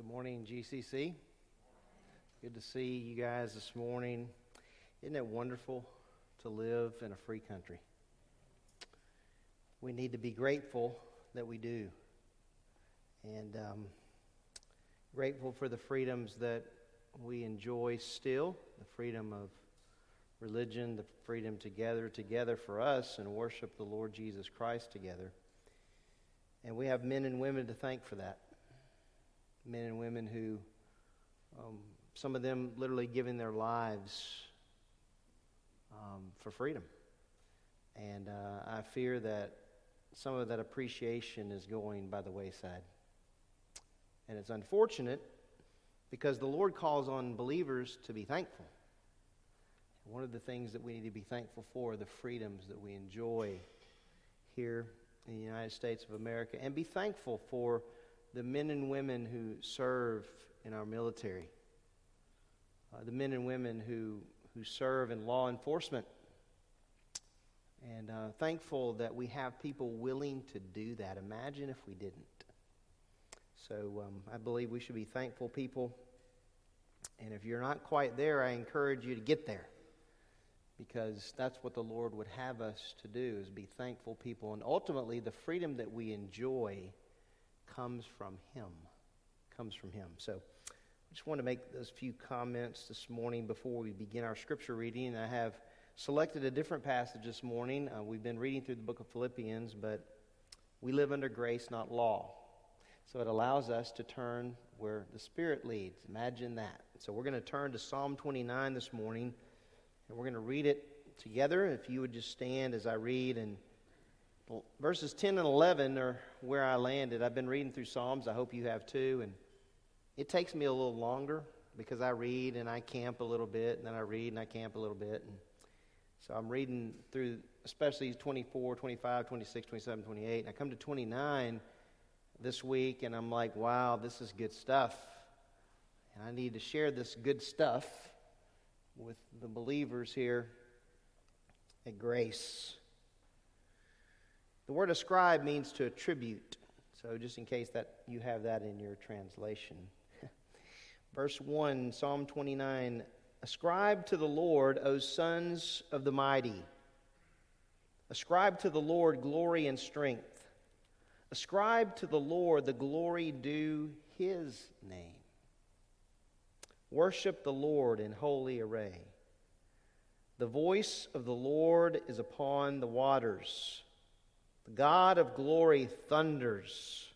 Good morning, GCC. Good to see you guys this morning. Isn't it wonderful to live in a free country? We need to be grateful that we do. And um, grateful for the freedoms that we enjoy still the freedom of religion, the freedom to gather together for us and worship the Lord Jesus Christ together. And we have men and women to thank for that men and women who, um, some of them literally giving their lives um, for freedom. And uh, I fear that some of that appreciation is going by the wayside. And it's unfortunate because the Lord calls on believers to be thankful. One of the things that we need to be thankful for are the freedoms that we enjoy here in the United States of America and be thankful for the men and women who serve in our military, uh, the men and women who, who serve in law enforcement. And uh, thankful that we have people willing to do that. Imagine if we didn't. So um, I believe we should be thankful people. And if you're not quite there, I encourage you to get there. Because that's what the Lord would have us to do is be thankful people. And ultimately, the freedom that we enjoy comes from Him. Comes from Him. So I just want to make those few comments this morning before we begin our scripture reading. I have selected a different passage this morning. Uh, we've been reading through the book of Philippians, but we live under grace, not law. So it allows us to turn where the Spirit leads. Imagine that. So we're going to turn to Psalm 29 this morning, and we're going to read it together. If you would just stand as I read and verses 10 and 11 are where I landed. I've been reading through Psalms. I hope you have too. And it takes me a little longer because I read and I camp a little bit, and then I read and I camp a little bit. And so I'm reading through, especially 24, 25, 26, 27, 28. And I come to 29 this week, and I'm like, wow, this is good stuff. And I need to share this good stuff with the believers here at Grace. The word ascribe means to attribute. So, just in case that you have that in your translation. Verse 1, Psalm 29 Ascribe to the Lord, O sons of the mighty. Ascribe to the Lord glory and strength. Ascribe to the Lord the glory due his name. Worship the Lord in holy array. The voice of the Lord is upon the waters. The God of glory thunders.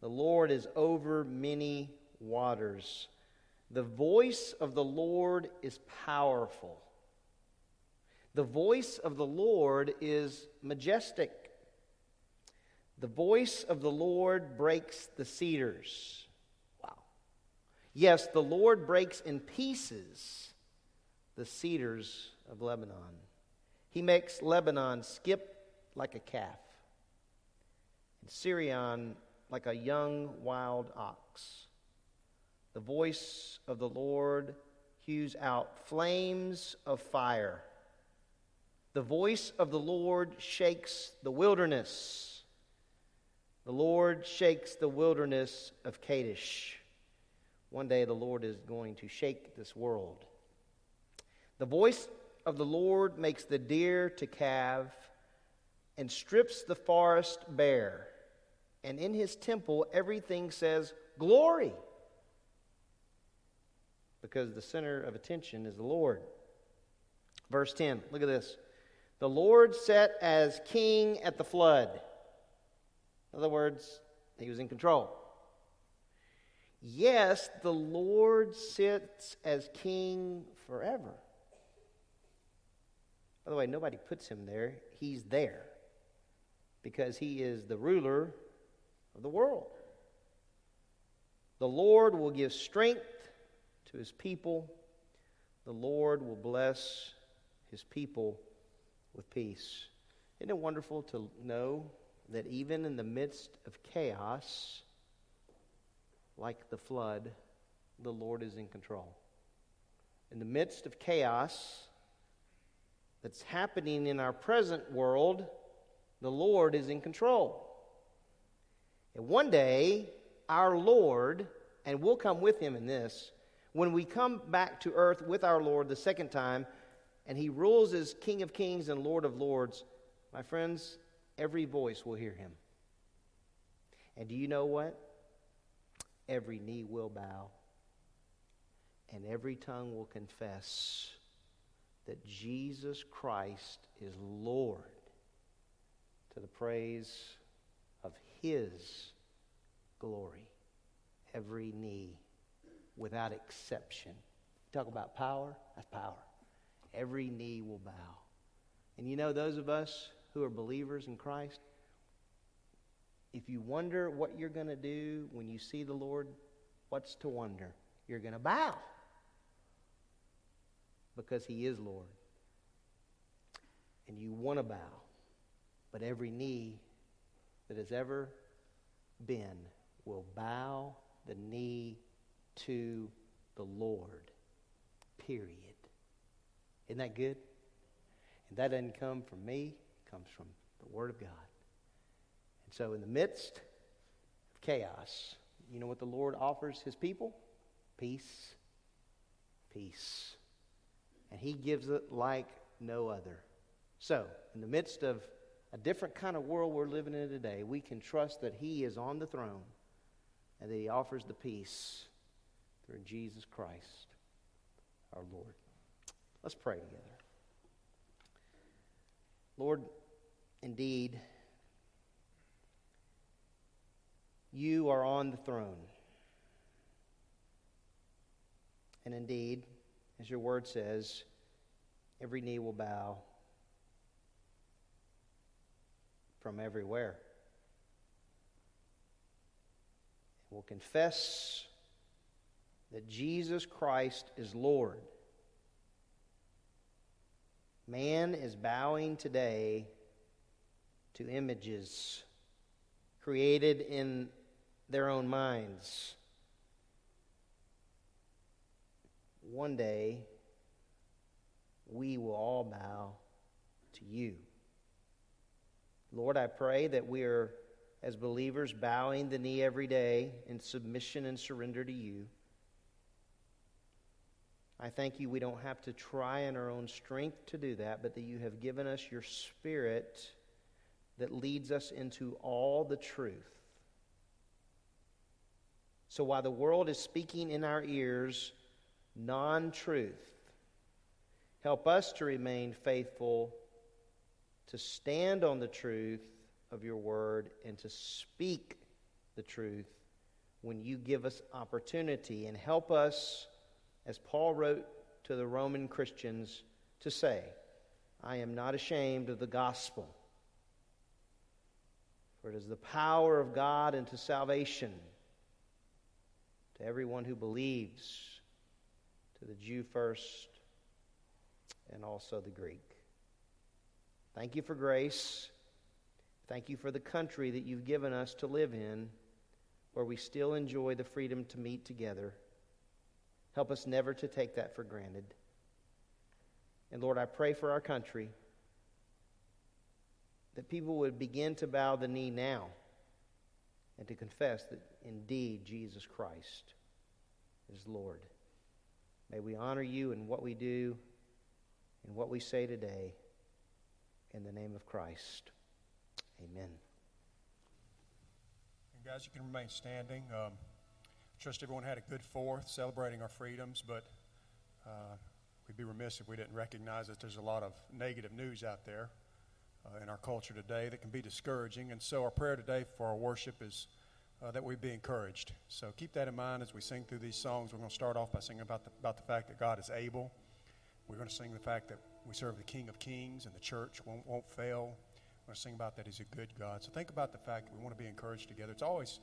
The Lord is over many waters. The voice of the Lord is powerful. The voice of the Lord is majestic. The voice of the Lord breaks the cedars. Wow. Yes, the Lord breaks in pieces the cedars of Lebanon. He makes Lebanon skip like a calf, and Sirion like a young wild ox. The voice of the Lord hews out flames of fire. The voice of the Lord shakes the wilderness. The Lord shakes the wilderness of Kadesh. One day the Lord is going to shake this world. The voice of the Lord makes the deer to calve and strips the forest bare. And in his temple, everything says, Glory! Because the center of attention is the Lord. Verse 10, look at this. The Lord sat as king at the flood. In other words, he was in control. Yes, the Lord sits as king forever. By the way, nobody puts him there, he's there because he is the ruler of the world. The Lord will give strength to his people. The Lord will bless his people with peace. Isn't it wonderful to know that even in the midst of chaos, like the flood, the Lord is in control? In the midst of chaos that's happening in our present world, the Lord is in control. And one day, our Lord and we'll come with him in this. When we come back to earth with our Lord the second time, and he rules as King of Kings and Lord of Lords, my friends, every voice will hear him. And do you know what? Every knee will bow, and every tongue will confess that Jesus Christ is Lord the praise of his glory. Every knee, without exception. Talk about power, that's power. Every knee will bow. And you know, those of us who are believers in Christ, if you wonder what you're going to do when you see the Lord, what's to wonder? You're going to bow because He is Lord. And you want to bow. But every knee that has ever been will bow the knee to the Lord. Period. Isn't that good? And that doesn't come from me, it comes from the Word of God. And so, in the midst of chaos, you know what the Lord offers His people? Peace. Peace. And He gives it like no other. So, in the midst of a different kind of world we're living in today, we can trust that He is on the throne and that He offers the peace through Jesus Christ, our Lord. Let's pray together. Lord, indeed, you are on the throne. And indeed, as your word says, every knee will bow from everywhere. Will confess that Jesus Christ is Lord. Man is bowing today to images created in their own minds. One day, we will all bow to you. Lord, I pray that we are, as believers, bowing the knee every day in submission and surrender to you. I thank you we don't have to try in our own strength to do that, but that you have given us your spirit that leads us into all the truth. So while the world is speaking in our ears non truth, help us to remain faithful to stand on the truth of your word and to speak the truth when you give us opportunity and help us, as Paul wrote to the Roman Christians, to say, I am not ashamed of the gospel, for it is the power of God unto salvation to everyone who believes, to the Jew first, and also the Greek. Thank you for grace. Thank you for the country that you've given us to live in, where we still enjoy the freedom to meet together. Help us never to take that for granted. And Lord, I pray for our country that people would begin to bow the knee now and to confess that indeed Jesus Christ is Lord. May we honor you in what we do and what we say today in the name of Christ. Amen. And guys, you can remain standing. Um, trust everyone had a good fourth celebrating our freedoms, but uh, we'd be remiss if we didn't recognize that there's a lot of negative news out there uh, in our culture today that can be discouraging. And so our prayer today for our worship is uh, that we be encouraged. So keep that in mind as we sing through these songs. We're going to start off by singing about the, about the fact that God is able. We're going to sing the fact that we serve the King of Kings and the church won't, won't fail. We're going to sing about that He's a good God. So think about the fact that we want to be encouraged together. It's always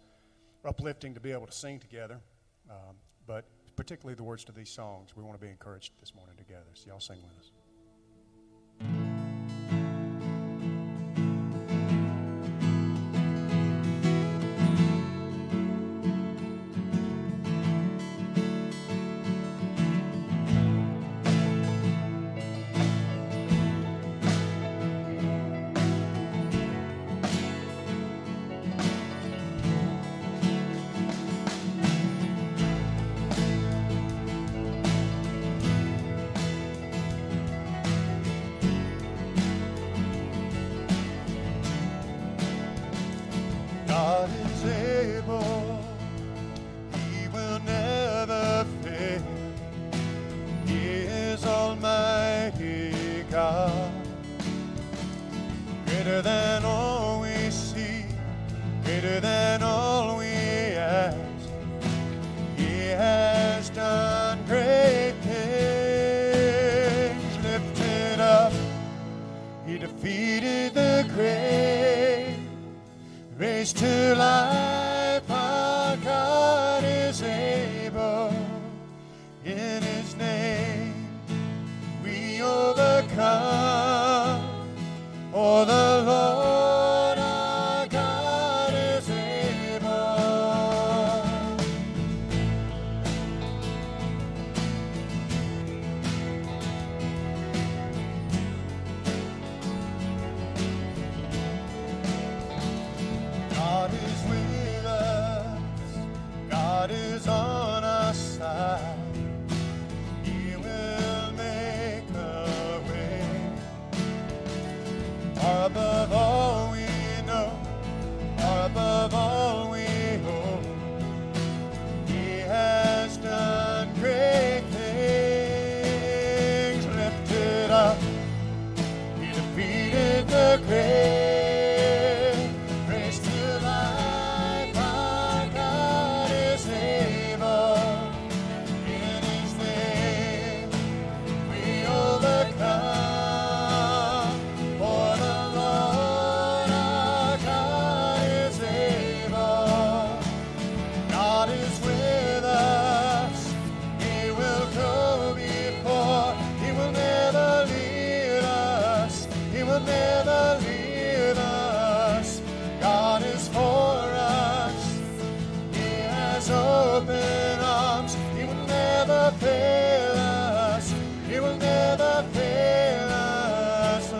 uplifting to be able to sing together, um, but particularly the words to these songs, we want to be encouraged this morning together. So y'all sing with us.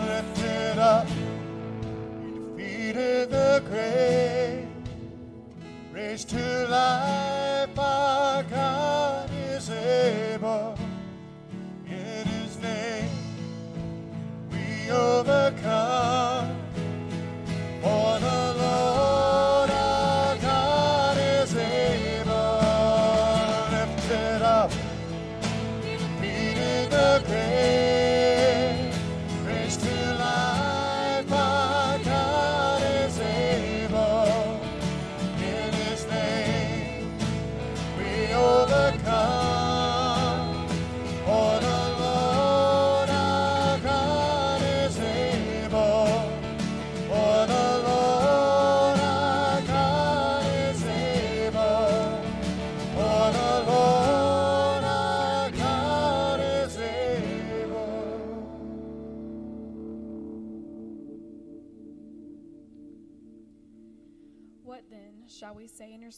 Lifted up. Defeated the grave raised to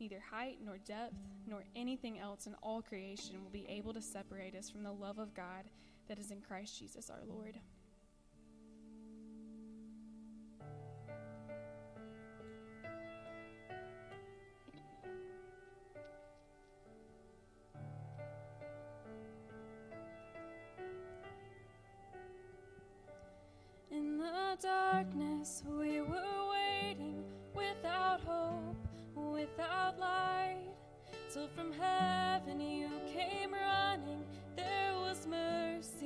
neither height nor depth, nor anything else in all creation will be able to separate us from the love of God that is in Christ Jesus our Lord. In the darkness, we were waiting without hope, without light. Till from heaven you came running. There was mercy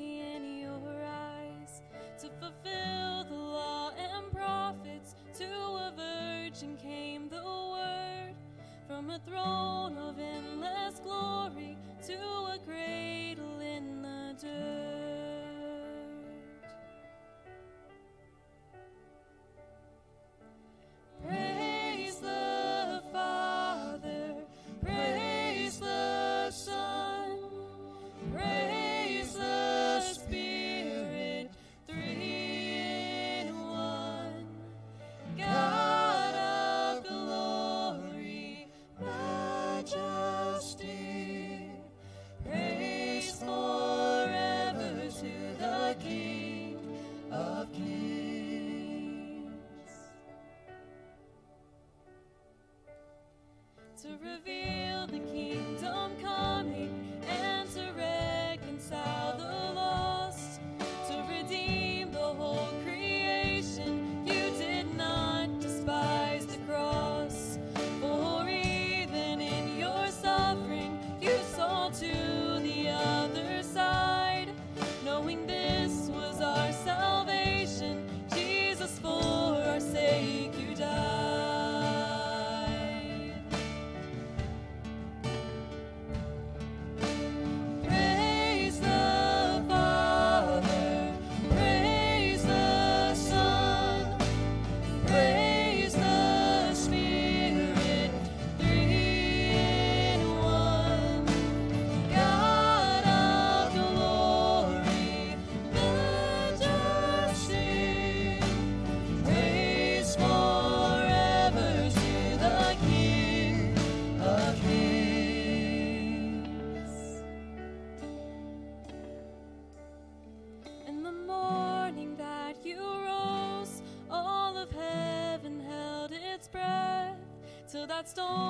storm.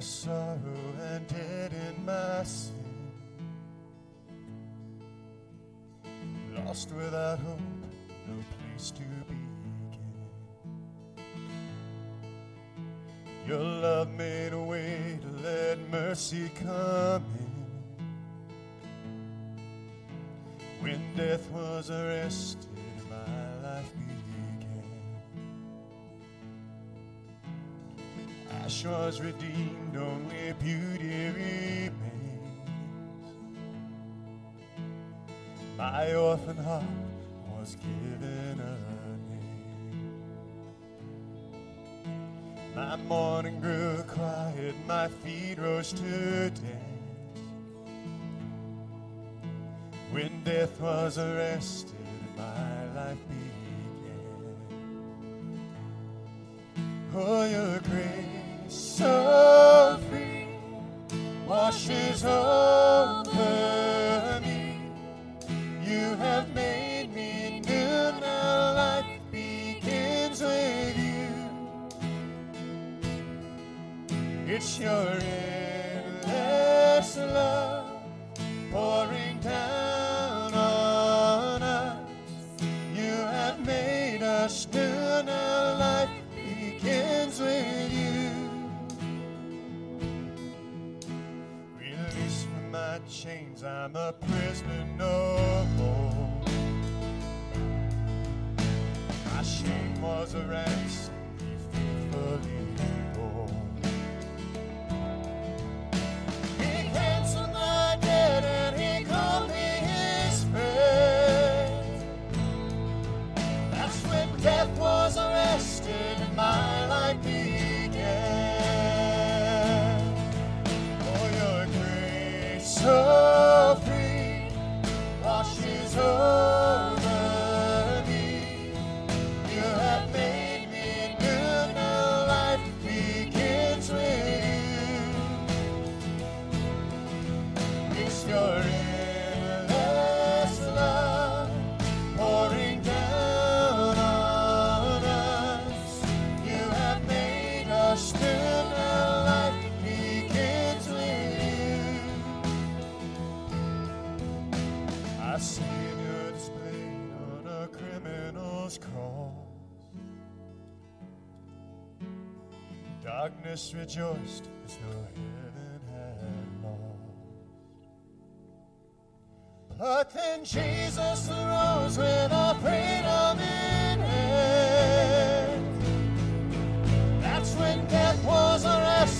my sorrow and dead in my sin. Lost without hope, no place to begin. Your love made a way to let mercy come in. When death was arrested was redeemed, only beauty remains. My orphan heart was given a name. My mourning grew quiet, my feet rose to dance. When death was arrested, a prisoner no more. My shame was a ransom he faithfully rejoiced as though heaven had lost. But then Jesus arose with our freedom in hand. That's when death was arrested.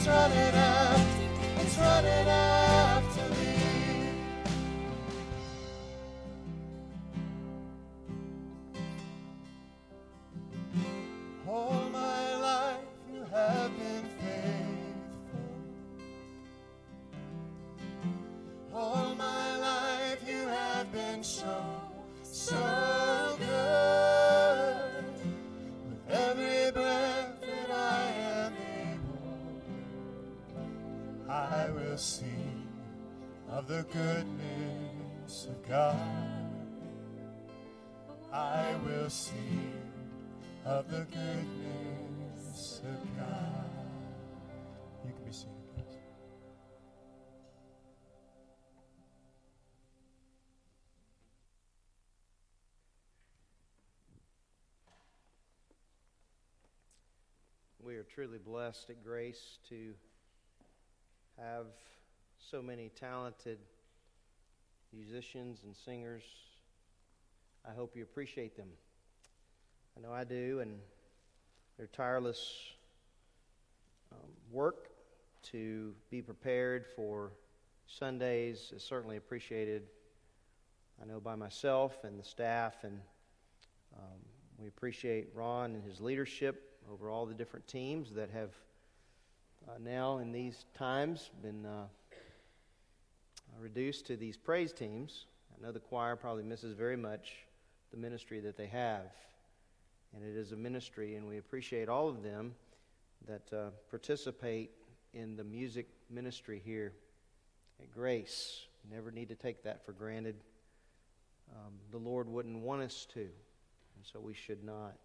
is running after, it's running after We are truly blessed at Grace to have so many talented musicians and singers. I hope you appreciate them. I know I do, and their tireless um, work to be prepared for Sundays is certainly appreciated. I know by myself and the staff, and um, we appreciate Ron and his leadership over all the different teams that have uh, now, in these times, been uh, reduced to these praise teams. I know the choir probably misses very much the ministry that they have. And it is a ministry, and we appreciate all of them that uh, participate in the music ministry here at Grace. We never need to take that for granted. Um, the Lord wouldn't want us to, and so we should not.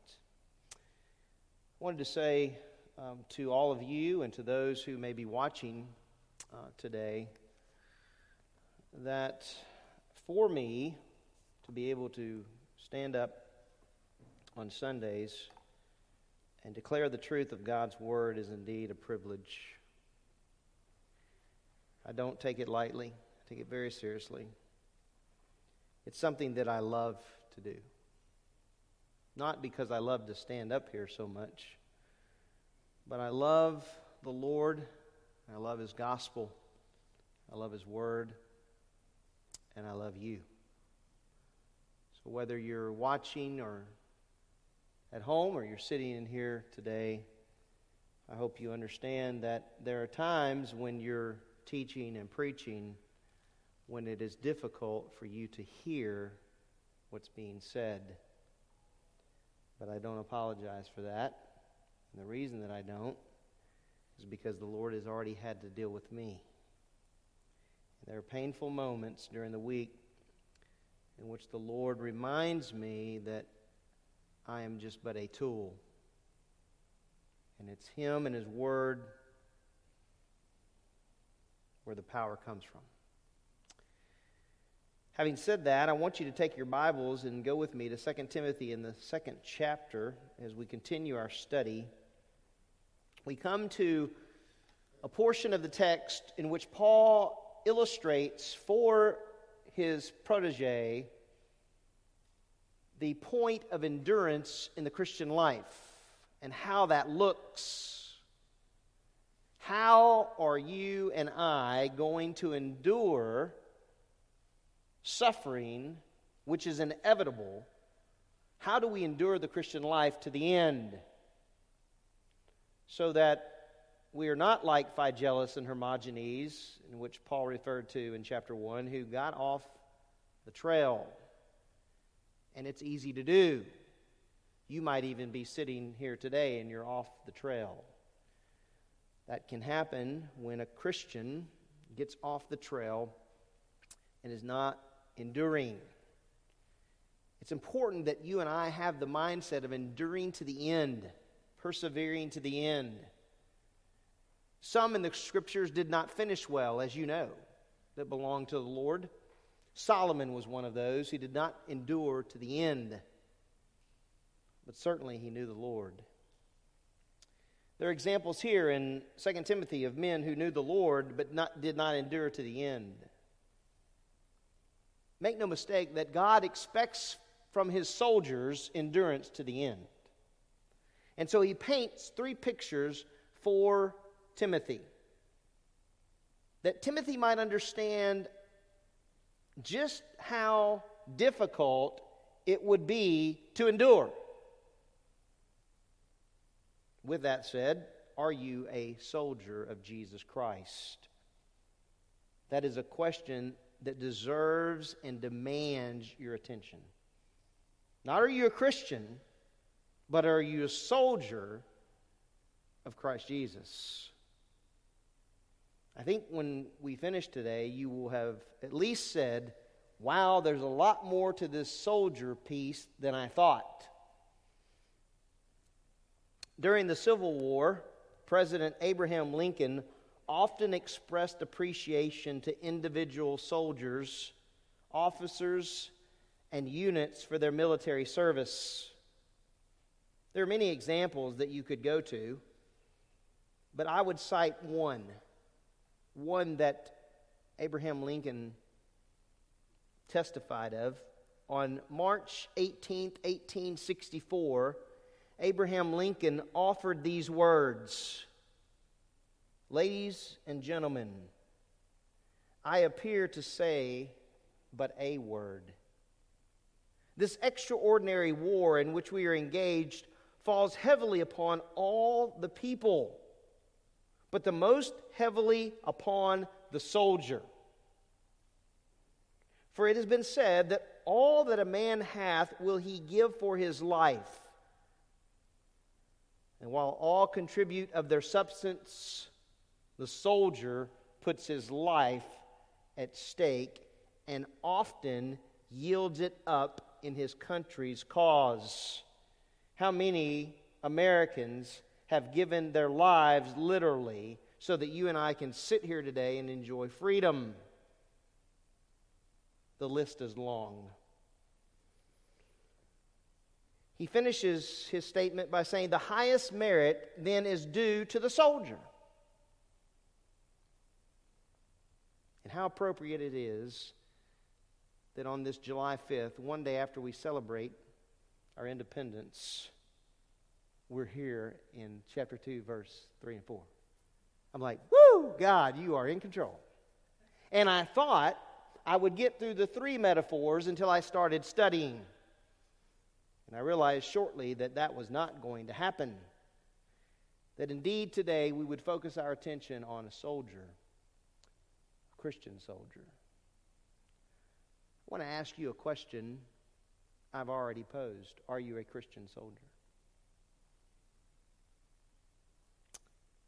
Wanted to say um, to all of you and to those who may be watching uh, today that for me to be able to stand up on Sundays and declare the truth of God's Word is indeed a privilege. I don't take it lightly, I take it very seriously. It's something that I love to do. Not because I love to stand up here so much, but I love the Lord, I love His gospel, I love His Word, and I love you. So whether you're watching or at home or you're sitting in here today, I hope you understand that there are times when you're teaching and preaching when it is difficult for you to hear what's being said. But I don't apologize for that. And the reason that I don't is because the Lord has already had to deal with me. There are painful moments during the week in which the Lord reminds me that I am just but a tool. And it's Him and His Word where the power comes from. Having said that, I want you to take your Bibles and go with me to 2 Timothy in the second chapter as we continue our study. We come to a portion of the text in which Paul illustrates for his protege the point of endurance in the Christian life and how that looks. How are you and I going to endure suffering, which is inevitable? How do we endure the Christian life to the end so that we are not like Phygellus and Hermogenes, in which Paul referred to in chapter 1, who got off the trail. And it's easy to do. You might even be sitting here today and you're off the trail. That can happen when a Christian gets off the trail and is not enduring. It's important that you and I have the mindset of enduring to the end, persevering to the end. Some in the scriptures did not finish well, as you know, that belonged to the Lord. Solomon was one of those who did not endure to the end, but certainly he knew the Lord. There are examples here in 2 Timothy of men who knew the Lord but not, did not endure to the end. Make no mistake that God expects from his soldiers endurance to the end. And so he paints three pictures for Timothy. That Timothy might understand just how difficult it would be to endure. With that said, are you a soldier of Jesus Christ? That is a question that deserves and demands your attention. Not are you a Christian, but are you a soldier of Christ Jesus? I think when we finish today, you will have at least said, Wow, there's a lot more to this soldier piece than I thought. During the Civil War, President Abraham Lincoln often expressed appreciation to individual soldiers, officers, and units for their military service. There are many examples that you could go to, but I would cite one one that Abraham Lincoln testified of. On March 18, 1864, Abraham Lincoln offered these words Ladies and gentlemen, I appear to say but a word. This extraordinary war in which we are engaged falls heavily upon all the people but the most heavily upon the soldier. For it has been said that all that a man hath will he give for his life. And while all contribute of their substance, the soldier puts his life at stake and often yields it up in his country's cause. How many Americans have given their lives literally so that you and I can sit here today and enjoy freedom. The list is long. He finishes his statement by saying, The highest merit then is due to the soldier. And how appropriate it is that on this July 5th, one day after we celebrate our independence, we're here in chapter 2, verse 3 and 4. I'm like, woo, God, you are in control. And I thought I would get through the three metaphors until I started studying. And I realized shortly that that was not going to happen. That indeed today we would focus our attention on a soldier, Christian soldier. I want to ask you a question I've already posed Are you a Christian soldier?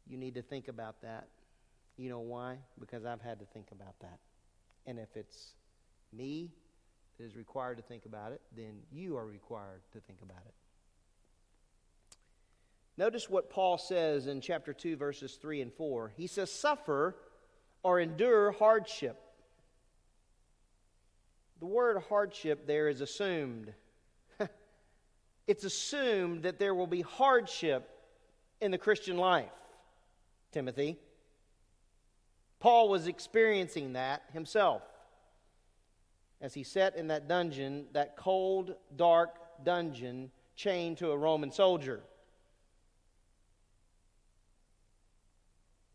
You need to think about that. You know why? Because I've had to think about that. And if it's me that is required to think about it, then you are required to think about it. Notice what Paul says in chapter 2, verses 3 and 4. He says, Suffer or endure hardship. The word hardship there is assumed. it's assumed that there will be hardship in the Christian life, Timothy. Paul was experiencing that himself as he sat in that dungeon, that cold, dark dungeon, chained to a Roman soldier.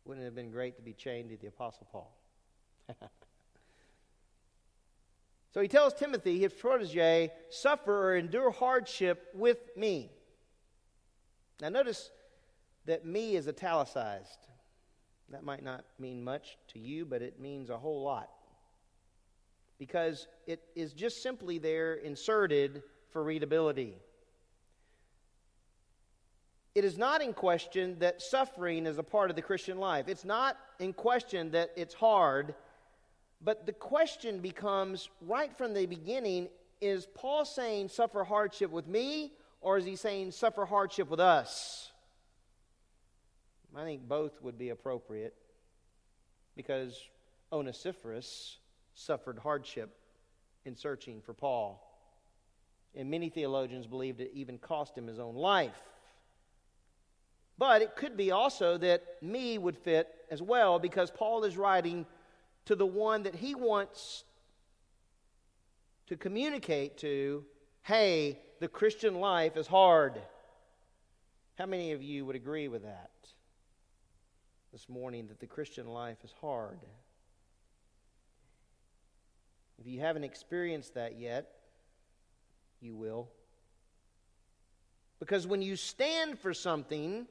Wouldn't it have been great to be chained to the Apostle Paul? so he tells Timothy, his protege, suffer or endure hardship with me. Now notice that me is italicized. That might not mean much to you, but it means a whole lot because it is just simply there inserted for readability. It is not in question that suffering is a part of the Christian life. It's not in question that it's hard, but the question becomes right from the beginning is Paul saying suffer hardship with me, or is he saying suffer hardship with us? I think both would be appropriate because Onesiphorus suffered hardship in searching for Paul. And many theologians believed it even cost him his own life. But it could be also that me would fit as well because Paul is writing to the one that he wants to communicate to hey, the Christian life is hard. How many of you would agree with that this morning that the Christian life is hard? If you haven't experienced that yet, you will. Because when you stand for something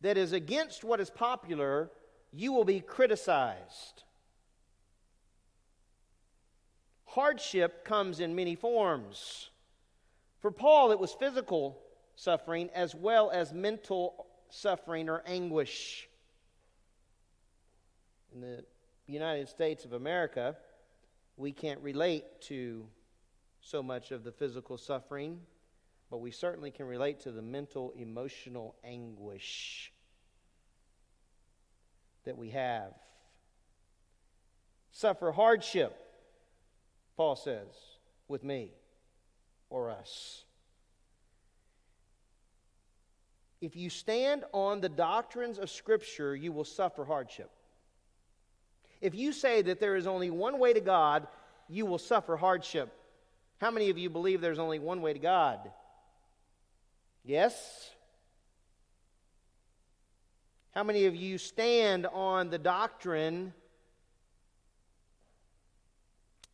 that is against what is popular, you will be criticized. Hardship comes in many forms. For Paul, it was physical suffering as well as mental suffering or anguish. In the United States of America, we can't relate to so much of the physical suffering, but we certainly can relate to the mental, emotional anguish that we have. Suffer hardship, Paul says, with me or us. If you stand on the doctrines of Scripture, you will suffer hardship. If you say that there is only one way to God, you will suffer hardship. How many of you believe there's only one way to God? Yes? How many of you stand on the doctrine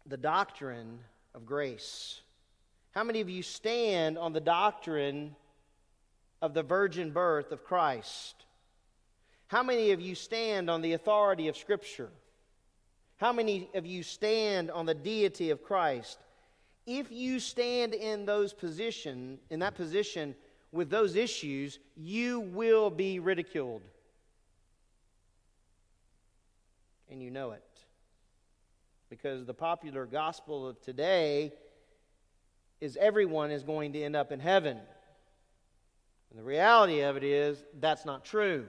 the doctrine of grace? How many of you stand on the doctrine of the virgin birth of Christ? How many of you stand on the authority of Scripture? How many of you stand on the deity of Christ? If you stand in those position, in that position with those issues, you will be ridiculed. And you know it. Because the popular gospel of today is everyone is going to end up in heaven. And the reality of it is that's not true.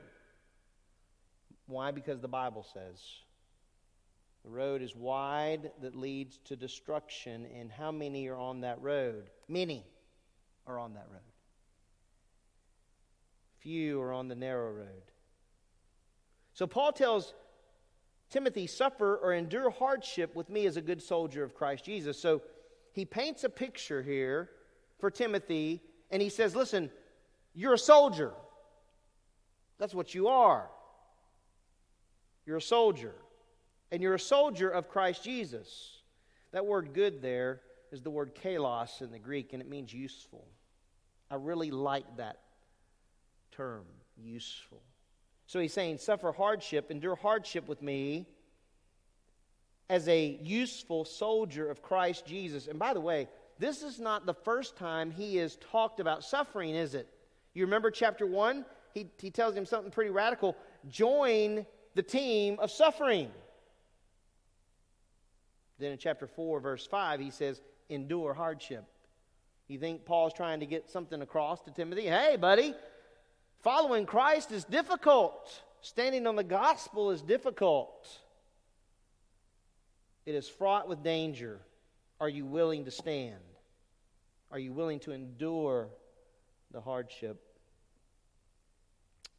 Why? Because the Bible says. The road is wide that leads to destruction, and how many are on that road? Many are on that road. Few are on the narrow road. So Paul tells Timothy, suffer or endure hardship with me as a good soldier of Christ Jesus. So he paints a picture here for Timothy, and he says, Listen, you're a soldier. That's what you are. You're a soldier and you're a soldier of Christ Jesus. That word good there is the word kalos in the Greek, and it means useful. I really like that term, useful. So he's saying, suffer hardship, endure hardship with me as a useful soldier of Christ Jesus. And by the way, this is not the first time he has talked about suffering, is it? You remember chapter 1? He, he tells him something pretty radical join the team of suffering. Then in chapter 4, verse 5, he says, endure hardship. You think Paul's trying to get something across to Timothy? Hey, buddy, following Christ is difficult. Standing on the gospel is difficult. It is fraught with danger. Are you willing to stand? Are you willing to endure the hardship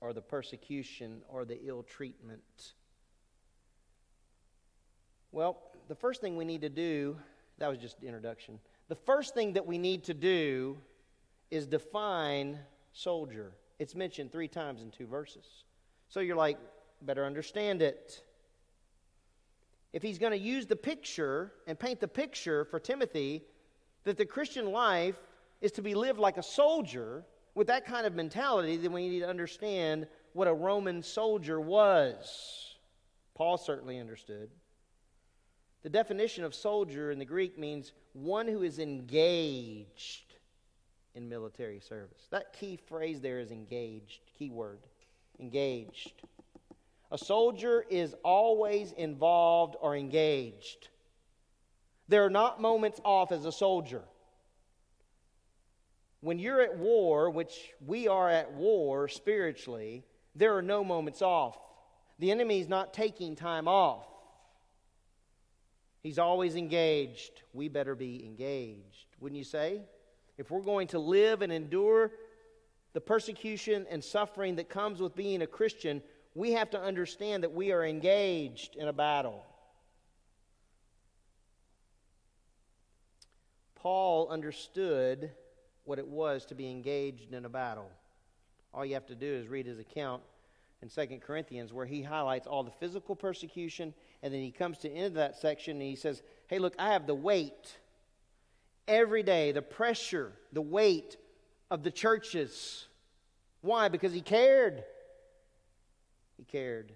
or the persecution or the ill treatment? Well, the first thing we need to do, that was just the introduction. The first thing that we need to do is define soldier. It's mentioned three times in two verses. So you're like, better understand it. If he's going to use the picture and paint the picture for Timothy that the Christian life is to be lived like a soldier with that kind of mentality, then we need to understand what a Roman soldier was. Paul certainly understood. The definition of soldier in the Greek means one who is engaged in military service. That key phrase there is engaged, key word, engaged. A soldier is always involved or engaged. There are not moments off as a soldier. When you're at war, which we are at war spiritually, there are no moments off. The enemy is not taking time off. He's always engaged. We better be engaged, wouldn't you say? If we're going to live and endure the persecution and suffering that comes with being a Christian, we have to understand that we are engaged in a battle. Paul understood what it was to be engaged in a battle. All you have to do is read his account in 2 Corinthians where he highlights all the physical persecution and then he comes to the end of that section and he says, Hey, look, I have the weight every day, the pressure, the weight of the churches. Why? Because he cared. He cared.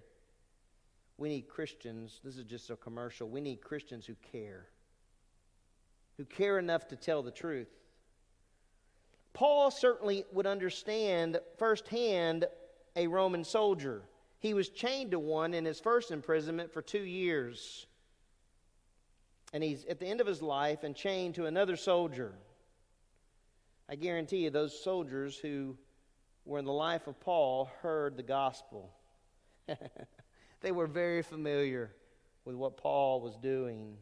We need Christians. This is just a commercial. We need Christians who care, who care enough to tell the truth. Paul certainly would understand firsthand a Roman soldier. He was chained to one in his first imprisonment for two years. And he's at the end of his life and chained to another soldier. I guarantee you, those soldiers who were in the life of Paul heard the gospel. they were very familiar with what Paul was doing.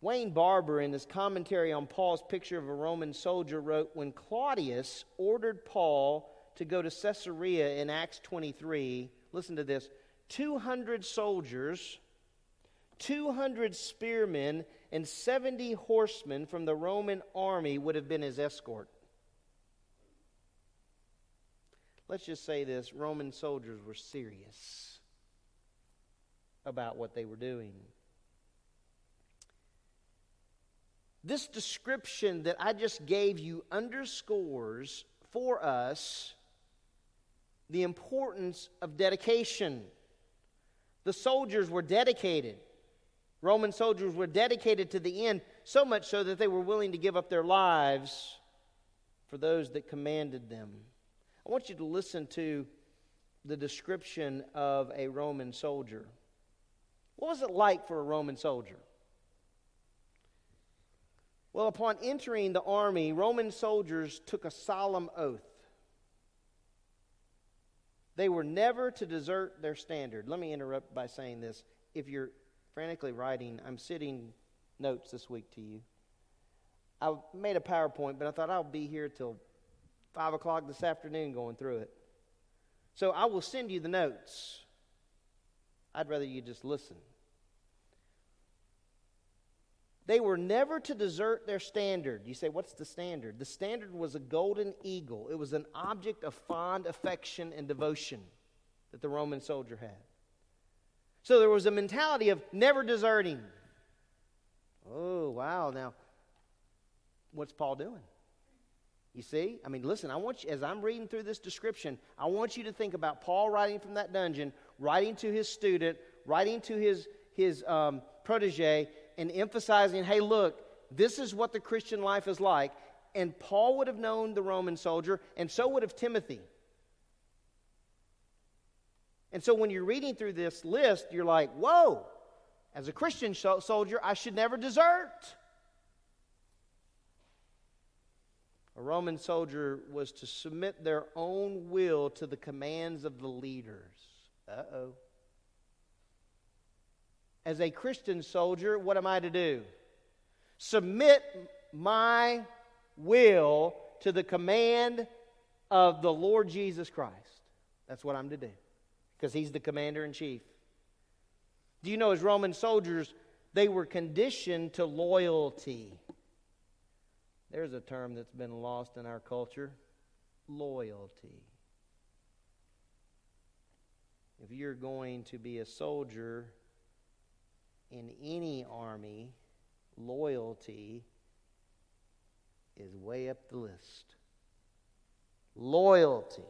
Wayne Barber, in his commentary on Paul's picture of a Roman soldier, wrote When Claudius ordered Paul to go to Caesarea in Acts 23, listen to this 200 soldiers, 200 spearmen, and 70 horsemen from the Roman army would have been his escort. Let's just say this Roman soldiers were serious about what they were doing. This description that I just gave you underscores for us the importance of dedication. The soldiers were dedicated. Roman soldiers were dedicated to the end, so much so that they were willing to give up their lives for those that commanded them. I want you to listen to the description of a Roman soldier. What was it like for a Roman soldier? Well, upon entering the army, Roman soldiers took a solemn oath. They were never to desert their standard. Let me interrupt by saying this. If you're frantically writing, I'm sitting notes this week to you. I made a PowerPoint, but I thought I'll be here till 5 o'clock this afternoon going through it. So I will send you the notes. I'd rather you just listen. They were never to desert their standard. You say, what's the standard? The standard was a golden eagle, it was an object of fond affection and devotion that the Roman soldier had. So there was a mentality of never deserting. Oh, wow. Now, what's Paul doing? You see? I mean, listen, I want you, as I'm reading through this description, I want you to think about Paul writing from that dungeon, writing to his student, writing to his, his um, protege, and emphasizing, hey, look, this is what the Christian life is like. And Paul would have known the Roman soldier, and so would have Timothy. And so when you're reading through this list, you're like, whoa, as a Christian soldier, I should never desert. A Roman soldier was to submit their own will to the commands of the leaders. Uh oh. As a Christian soldier, what am I to do? Submit my will to the command of the Lord Jesus Christ. That's what I'm to do because he's the commander in chief. Do you know, as Roman soldiers, they were conditioned to loyalty. There's a term that's been lost in our culture loyalty. If you're going to be a soldier in any army, loyalty is way up the list. Loyalty.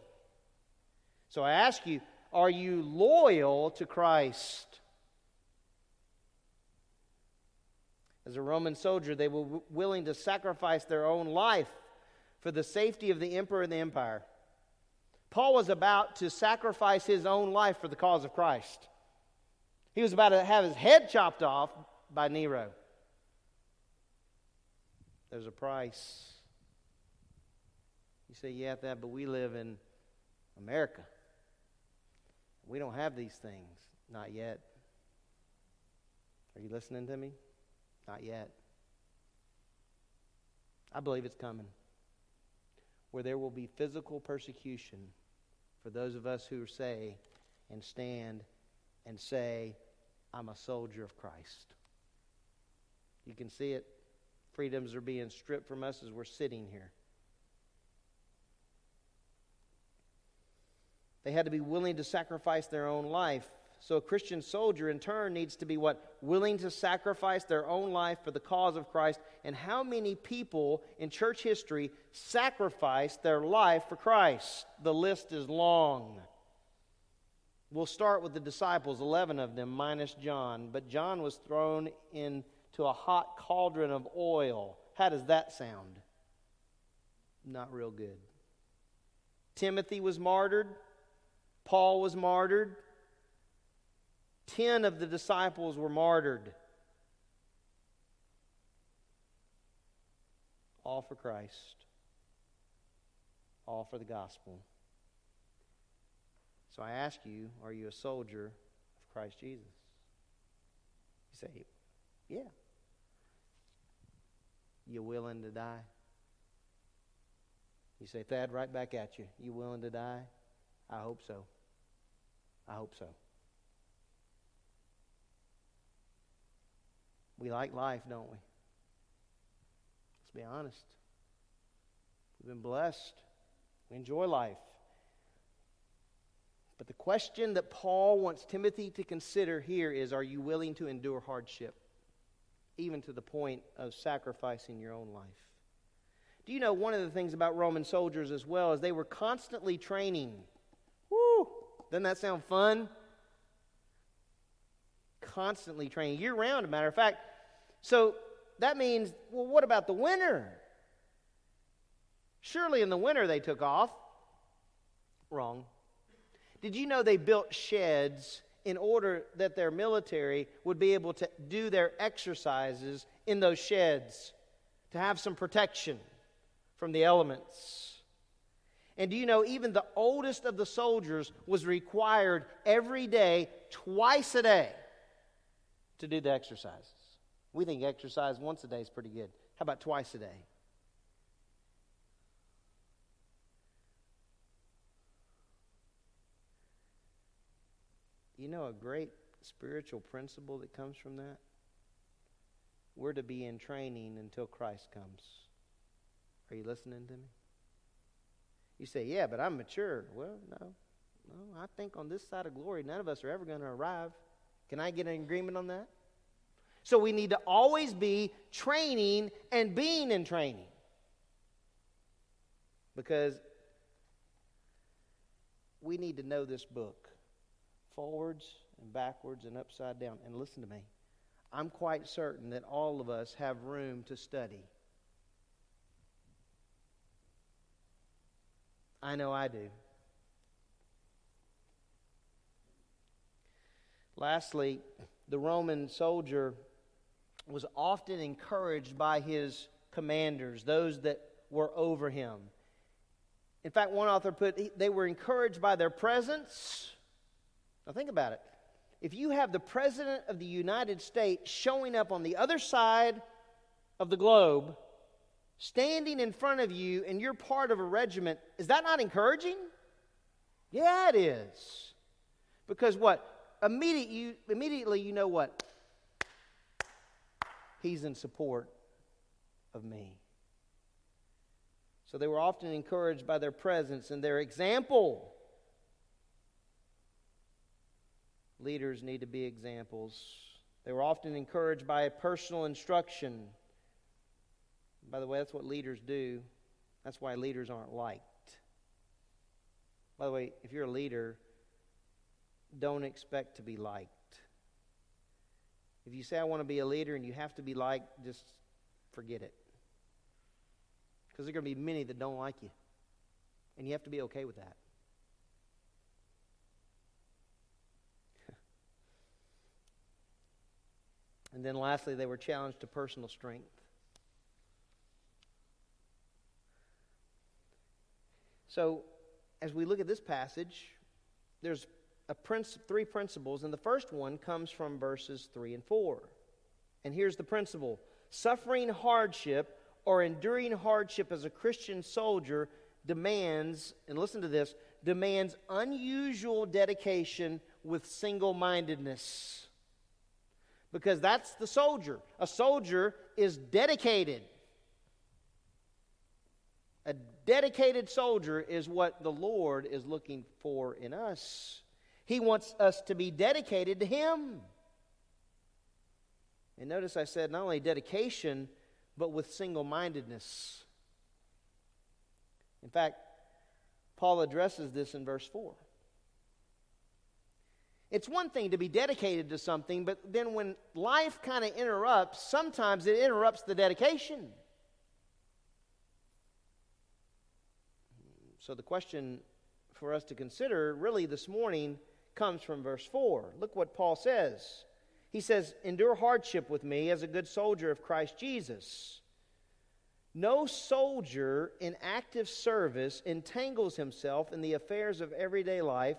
So I ask you, are you loyal to Christ? As a Roman soldier, they were w- willing to sacrifice their own life for the safety of the emperor and the empire. Paul was about to sacrifice his own life for the cause of Christ. He was about to have his head chopped off by Nero. There's a price. You say, yeah, that, but we live in America. We don't have these things. Not yet. Are you listening to me? Not yet. I believe it's coming. Where there will be physical persecution for those of us who say and stand and say, I'm a soldier of Christ. You can see it. Freedoms are being stripped from us as we're sitting here. They had to be willing to sacrifice their own life. So a Christian soldier, in turn, needs to be what? Willing to sacrifice their own life for the cause of Christ. And how many people in church history sacrificed their life for Christ? The list is long. We'll start with the disciples, 11 of them, minus John. But John was thrown into a hot cauldron of oil. How does that sound? Not real good. Timothy was martyred. Paul was martyred. Ten of the disciples were martyred. All for Christ, all for the gospel. So I ask you, are you a soldier of Christ Jesus? You say, yeah. You willing to die? You say, Thad, right back at you. You willing to die? I hope so. I hope so. We like life, don't we? Let's be honest. We've been blessed. We enjoy life. But the question that Paul wants Timothy to consider here is are you willing to endure hardship, even to the point of sacrificing your own life? Do you know one of the things about Roman soldiers as well is they were constantly training? Doesn't that sound fun? Constantly training, year round, a matter of fact. So that means, well, what about the winter? Surely in the winter they took off. Wrong. Did you know they built sheds in order that their military would be able to do their exercises in those sheds to have some protection from the elements? And do you know, even the oldest of the soldiers was required every day, twice a day, to do the exercises. We think exercise once a day is pretty good. How about twice a day? You know a great spiritual principle that comes from that? We're to be in training until Christ comes. Are you listening to me? You say, yeah, but I'm mature. Well, no. No, I think on this side of glory, none of us are ever going to arrive. Can I get an agreement on that? So we need to always be training and being in training. Because we need to know this book forwards and backwards and upside down. And listen to me. I'm quite certain that all of us have room to study. I know I do. Lastly, the Roman soldier was often encouraged by his commanders, those that were over him. In fact, one author put they were encouraged by their presence. Now, think about it. If you have the President of the United States showing up on the other side of the globe, standing in front of you, and you're part of a regiment, is that not encouraging? Yeah, it is. Because what? Immediate, you, immediately you know what? He's in support of me. So they were often encouraged by their presence and their example. Leaders need to be examples. They were often encouraged by personal instruction. By the way, that's what leaders do. That's why leaders aren't liked. By the way, if you're a leader, don't expect to be liked. If you say, I want to be a leader and you have to be liked, just forget it. Because there are going to be many that don't like you. And you have to be okay with that. and then lastly, they were challenged to personal strength. So, as we look at this passage, there's a princ- three principles, and the first one comes from verses 3 and 4. And here's the principle suffering hardship or enduring hardship as a Christian soldier demands, and listen to this, demands unusual dedication with single mindedness. Because that's the soldier. A soldier is dedicated. A dedicated soldier is what the Lord is looking for in us. He wants us to be dedicated to Him. And notice I said not only dedication, but with single mindedness. In fact, Paul addresses this in verse 4. It's one thing to be dedicated to something, but then when life kind of interrupts, sometimes it interrupts the dedication. So, the question for us to consider really this morning comes from verse 4. Look what Paul says. He says, Endure hardship with me as a good soldier of Christ Jesus. No soldier in active service entangles himself in the affairs of everyday life.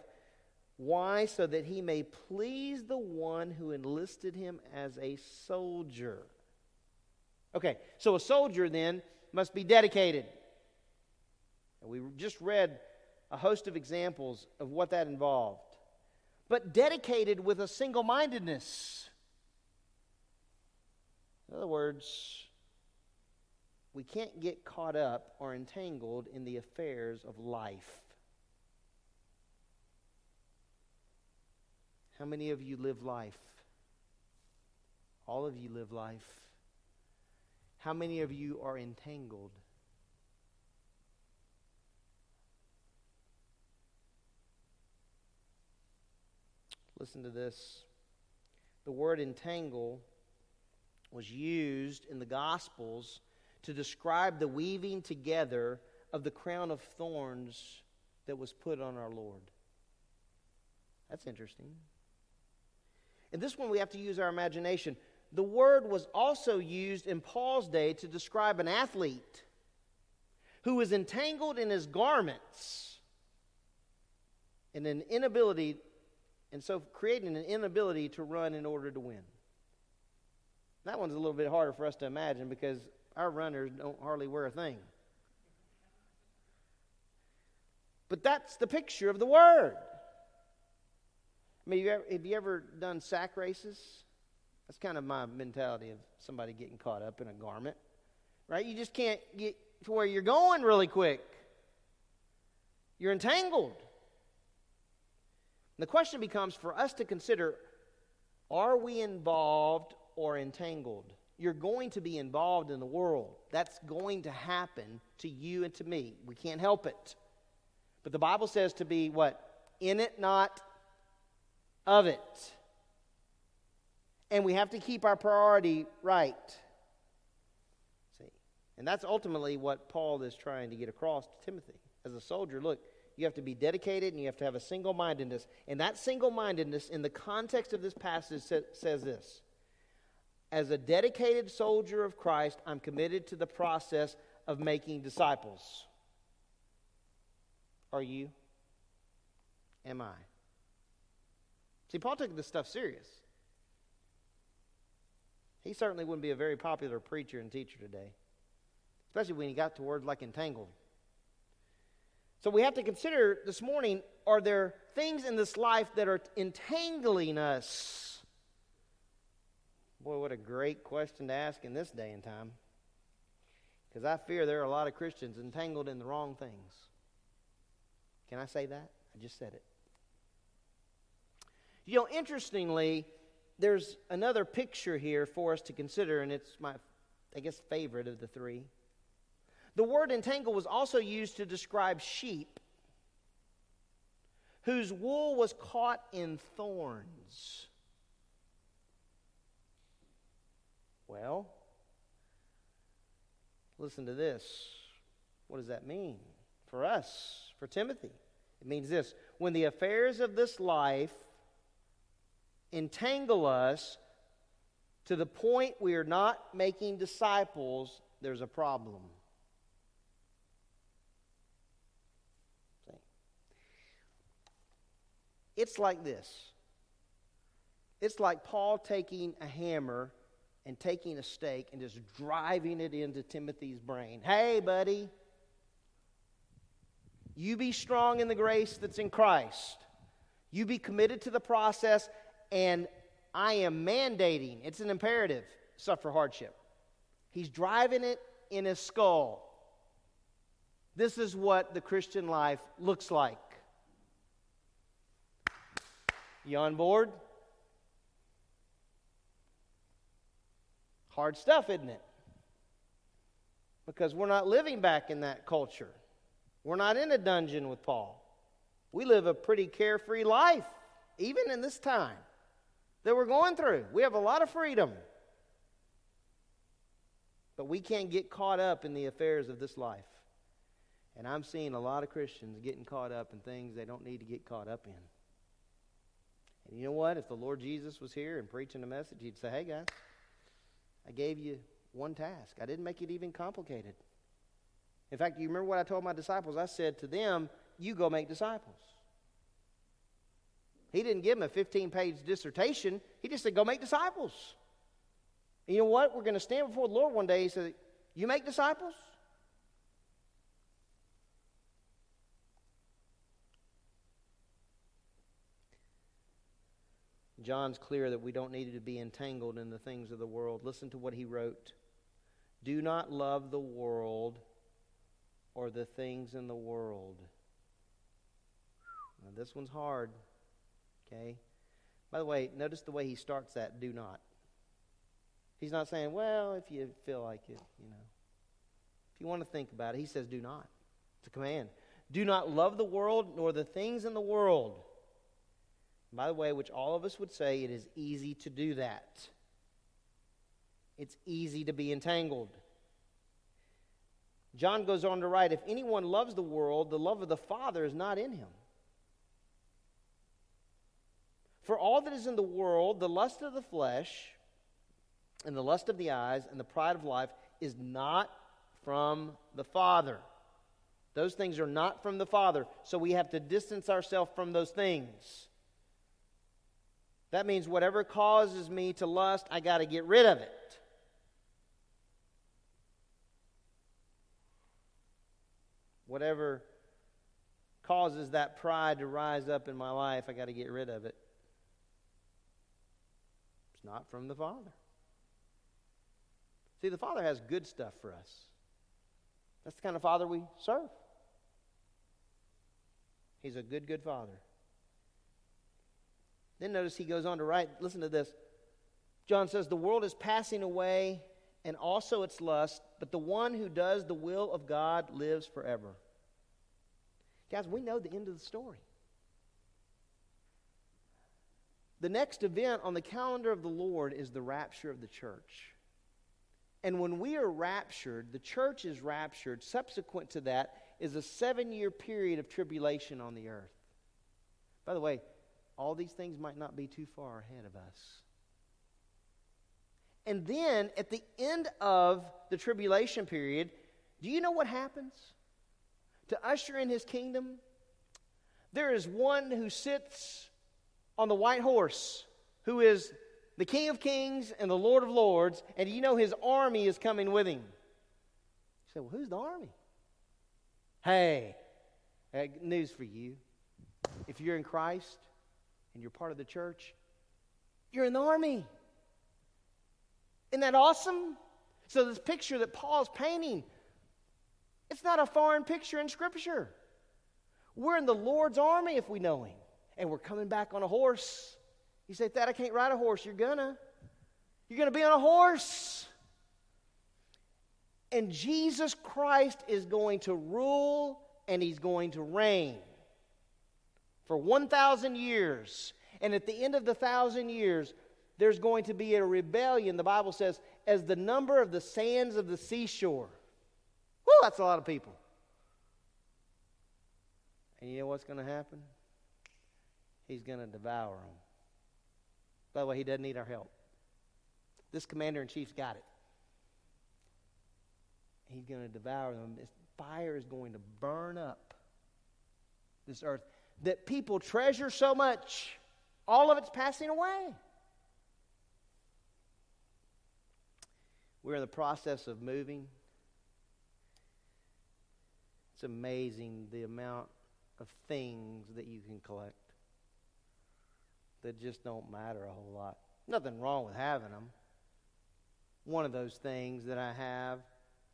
Why? So that he may please the one who enlisted him as a soldier. Okay, so a soldier then must be dedicated. And we just read a host of examples of what that involved but dedicated with a single mindedness. In other words, we can't get caught up or entangled in the affairs of life. How many of you live life? All of you live life. How many of you are entangled? Listen to this. The word entangle was used in the Gospels to describe the weaving together of the crown of thorns that was put on our Lord. That's interesting. And this one we have to use our imagination. The word was also used in Paul's day to describe an athlete who was entangled in his garments in an inability and so creating an inability to run in order to win. That one's a little bit harder for us to imagine because our runners don't hardly wear a thing. But that's the picture of the word. I mean, have you ever, have you ever done sack races? That's kind of my mentality of somebody getting caught up in a garment, right? You just can't get to where you're going really quick. You're entangled. The question becomes for us to consider are we involved or entangled. You're going to be involved in the world. That's going to happen to you and to me. We can't help it. But the Bible says to be what? In it, not of it. And we have to keep our priority right. See? And that's ultimately what Paul is trying to get across to Timothy. As a soldier, look, you have to be dedicated and you have to have a single mindedness. And that single mindedness, in the context of this passage, says this As a dedicated soldier of Christ, I'm committed to the process of making disciples. Are you? Am I? See, Paul took this stuff serious. He certainly wouldn't be a very popular preacher and teacher today, especially when he got to words like entangled. So we have to consider this morning are there things in this life that are entangling us? Boy, what a great question to ask in this day and time. Because I fear there are a lot of Christians entangled in the wrong things. Can I say that? I just said it. You know, interestingly, there's another picture here for us to consider, and it's my, I guess, favorite of the three. The word entangle was also used to describe sheep whose wool was caught in thorns. Well, listen to this. What does that mean for us, for Timothy? It means this when the affairs of this life entangle us to the point we are not making disciples, there's a problem. It's like this it's like Paul taking a hammer and taking a stake and just driving it into Timothy's brain. Hey, buddy, you be strong in the grace that's in Christ. You be committed to the process, and I am mandating, it's an imperative, suffer hardship. He's driving it in his skull. This is what the Christian life looks like. You on board? Hard stuff, isn't it? Because we're not living back in that culture. We're not in a dungeon with Paul. We live a pretty carefree life, even in this time that we're going through. We have a lot of freedom. But we can't get caught up in the affairs of this life. And I'm seeing a lot of Christians getting caught up in things they don't need to get caught up in. And you know what? If the Lord Jesus was here and preaching a message, he'd say, Hey, guys, I gave you one task. I didn't make it even complicated. In fact, you remember what I told my disciples? I said to them, You go make disciples. He didn't give them a 15 page dissertation, he just said, Go make disciples. And you know what? We're going to stand before the Lord one day. He said, You make disciples? John's clear that we don't need to be entangled in the things of the world. Listen to what he wrote Do not love the world or the things in the world. Now, this one's hard. Okay? By the way, notice the way he starts that do not. He's not saying, well, if you feel like it, you know. If you want to think about it, he says, do not. It's a command. Do not love the world nor the things in the world. By the way, which all of us would say it is easy to do that. It's easy to be entangled. John goes on to write if anyone loves the world, the love of the Father is not in him. For all that is in the world, the lust of the flesh, and the lust of the eyes, and the pride of life, is not from the Father. Those things are not from the Father, so we have to distance ourselves from those things. That means whatever causes me to lust, I got to get rid of it. Whatever causes that pride to rise up in my life, I got to get rid of it. It's not from the Father. See, the Father has good stuff for us. That's the kind of Father we serve. He's a good, good Father. Then notice he goes on to write, listen to this. John says, The world is passing away and also its lust, but the one who does the will of God lives forever. Guys, we know the end of the story. The next event on the calendar of the Lord is the rapture of the church. And when we are raptured, the church is raptured. Subsequent to that is a seven year period of tribulation on the earth. By the way, all these things might not be too far ahead of us. And then at the end of the tribulation period, do you know what happens? To usher in his kingdom, there is one who sits on the white horse, who is the King of Kings and the Lord of Lords, and you know his army is coming with him. You say, Well, who's the army? Hey, news for you. If you're in Christ and you're part of the church, you're in the army. Isn't that awesome? So, this picture that Paul's painting, it's not a foreign picture in Scripture. We're in the Lord's army if we know Him and we're coming back on a horse. You say, Thad, I can't ride a horse. You're gonna. You're gonna be on a horse. And Jesus Christ is going to rule and he's going to reign for 1,000 years. And at the end of the thousand years, there's going to be a rebellion, the Bible says, as the number of the sands of the seashore. Woo, that's a lot of people. And you know what's going to happen? he's going to devour them. By the way, he doesn't need our help. This commander in chief's got it. He's going to devour them. This fire is going to burn up this earth that people treasure so much. All of it's passing away. We're in the process of moving. It's amazing the amount of things that you can collect that just don't matter a whole lot. Nothing wrong with having them. One of those things that I have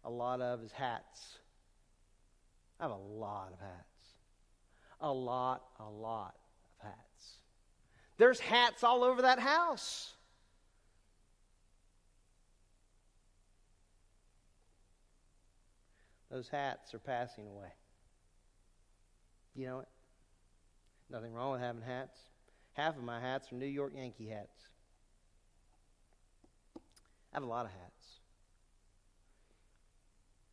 a lot of is hats. I have a lot of hats. A lot, a lot of hats. There's hats all over that house. Those hats are passing away. You know it? Nothing wrong with having hats. Half of my hats are New York Yankee hats. I have a lot of hats.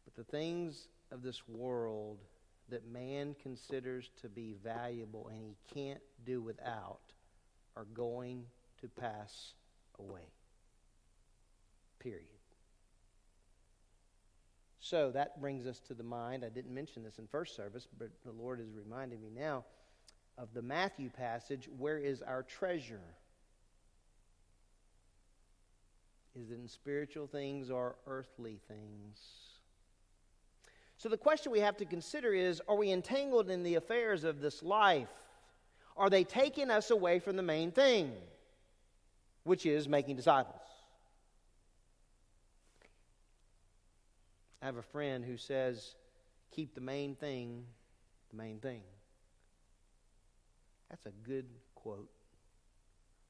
But the things of this world that man considers to be valuable and he can't do without are going to pass away. Period. So that brings us to the mind. I didn't mention this in first service, but the Lord is reminding me now of the Matthew passage, where is our treasure? Is it in spiritual things or earthly things? So the question we have to consider is are we entangled in the affairs of this life? Are they taking us away from the main thing, which is making disciples? I have a friend who says, keep the main thing the main thing. That's a good quote.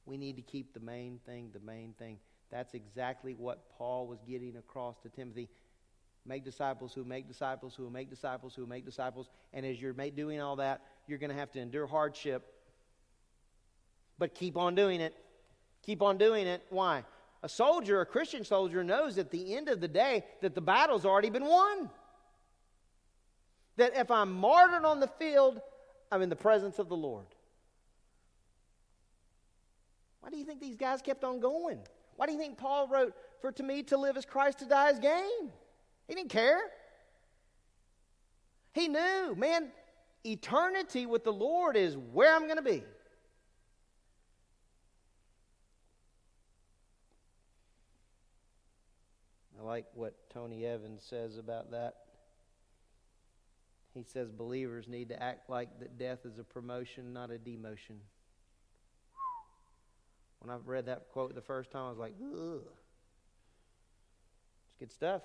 We need to keep the main thing the main thing. That's exactly what Paul was getting across to Timothy. Make disciples who make disciples who make disciples who make disciples. And as you're doing all that, you're going to have to endure hardship. But keep on doing it. Keep on doing it. Why? A soldier, a Christian soldier, knows at the end of the day that the battle's already been won. That if I'm martyred on the field, I'm in the presence of the Lord. Why do you think these guys kept on going? Why do you think Paul wrote, For to me to live is Christ, to die is gain? He didn't care. He knew, man, eternity with the Lord is where I'm going to be. I like what Tony Evans says about that. He says believers need to act like that death is a promotion, not a demotion. When I read that quote the first time, I was like, ugh. It's good stuff.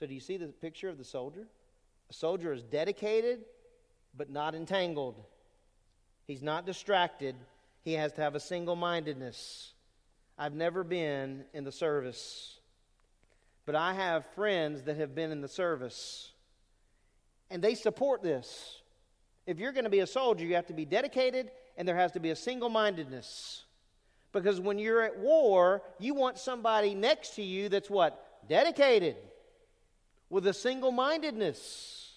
So, do you see the picture of the soldier? A soldier is dedicated, but not entangled. He's not distracted. he has to have a single mindedness. I've never been in the service, but I have friends that have been in the service, and they support this. If you're going to be a soldier, you have to be dedicated, and there has to be a single mindedness. Because when you're at war, you want somebody next to you that's what? Dedicated, with a single mindedness.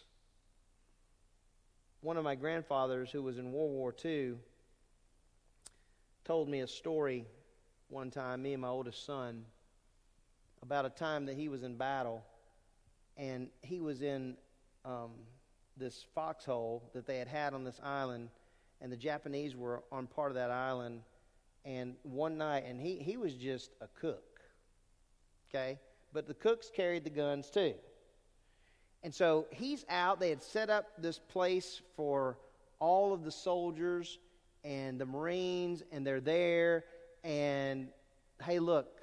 One of my grandfathers, who was in World War II, told me a story one time, me and my oldest son, about a time that he was in battle, and he was in um, this foxhole that they had had on this island, and the Japanese were on part of that island. And one night, and he, he was just a cook, okay? But the cooks carried the guns too. And so he's out. They had set up this place for all of the soldiers and the Marines, and they're there. And hey, look,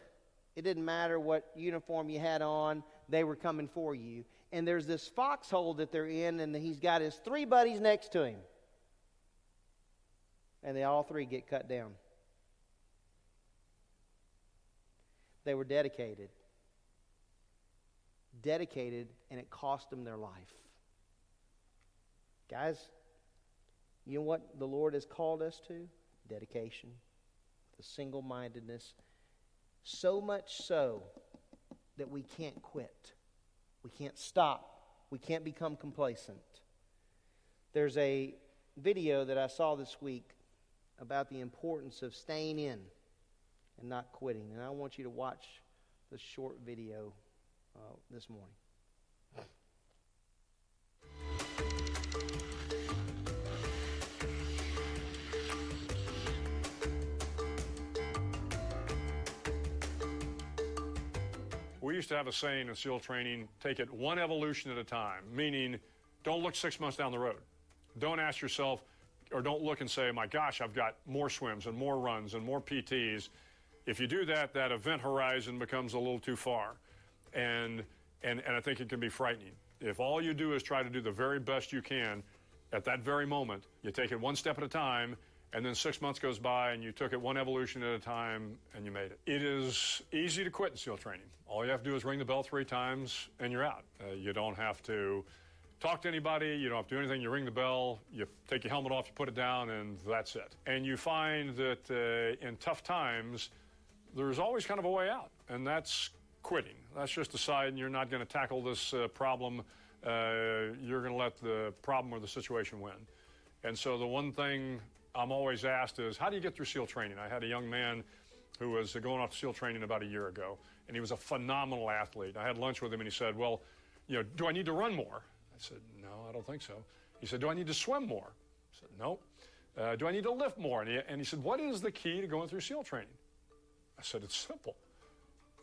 it didn't matter what uniform you had on, they were coming for you. And there's this foxhole that they're in, and he's got his three buddies next to him. And they all three get cut down. They were dedicated. Dedicated, and it cost them their life. Guys, you know what the Lord has called us to? Dedication, the single mindedness. So much so that we can't quit, we can't stop, we can't become complacent. There's a video that I saw this week about the importance of staying in and not quitting. And I want you to watch the short video uh, this morning. We used to have a saying in SEAL training take it one evolution at a time, meaning don't look six months down the road. Don't ask yourself, or don't look and say, my gosh, I've got more swims and more runs and more PTs. If you do that, that event horizon becomes a little too far. And, and, and I think it can be frightening. If all you do is try to do the very best you can at that very moment, you take it one step at a time, and then six months goes by and you took it one evolution at a time and you made it. It is easy to quit in SEAL training. All you have to do is ring the bell three times and you're out. Uh, you don't have to talk to anybody, you don't have to do anything. You ring the bell, you take your helmet off, you put it down, and that's it. And you find that uh, in tough times, there's always kind of a way out, and that's quitting. That's just deciding you're not going to tackle this uh, problem. Uh, you're going to let the problem or the situation win. And so the one thing I'm always asked is, how do you get through SEAL training? I had a young man who was going off SEAL training about a year ago, and he was a phenomenal athlete. I had lunch with him, and he said, well, you know, do I need to run more? I said, no, I don't think so. He said, do I need to swim more? I said, no. Uh, do I need to lift more? And he, and he said, what is the key to going through SEAL training? I said, it's simple.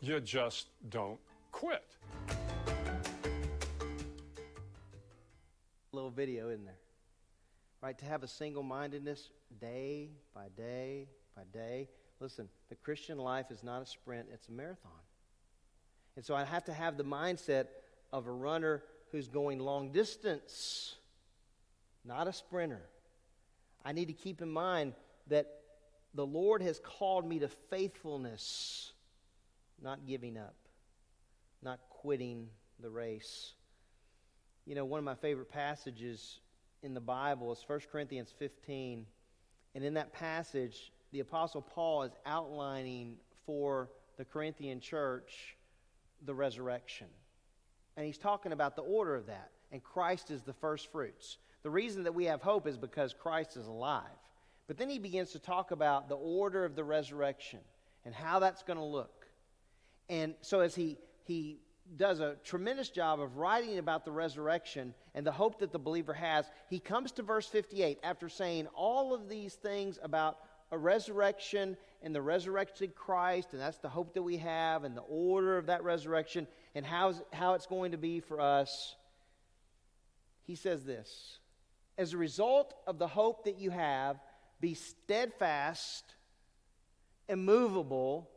You just don't quit. Little video in there. Right? To have a single mindedness day by day by day. Listen, the Christian life is not a sprint, it's a marathon. And so I have to have the mindset of a runner who's going long distance, not a sprinter. I need to keep in mind that the Lord has called me to faithfulness, not giving up, not quitting the race. You know, one of my favorite passages in the Bible is 1 Corinthians 15. And in that passage, the Apostle Paul is outlining for the Corinthian church the resurrection. And he's talking about the order of that. And Christ is the first fruits. The reason that we have hope is because Christ is alive. But then he begins to talk about the order of the resurrection and how that's going to look. And so as he, he does a tremendous job of writing about the resurrection and the hope that the believer has, he comes to verse 58 after saying all of these things about a resurrection and the resurrected Christ, and that's the hope that we have, and the order of that resurrection, and how, how it's going to be for us. He says this As a result of the hope that you have, be steadfast, immovable,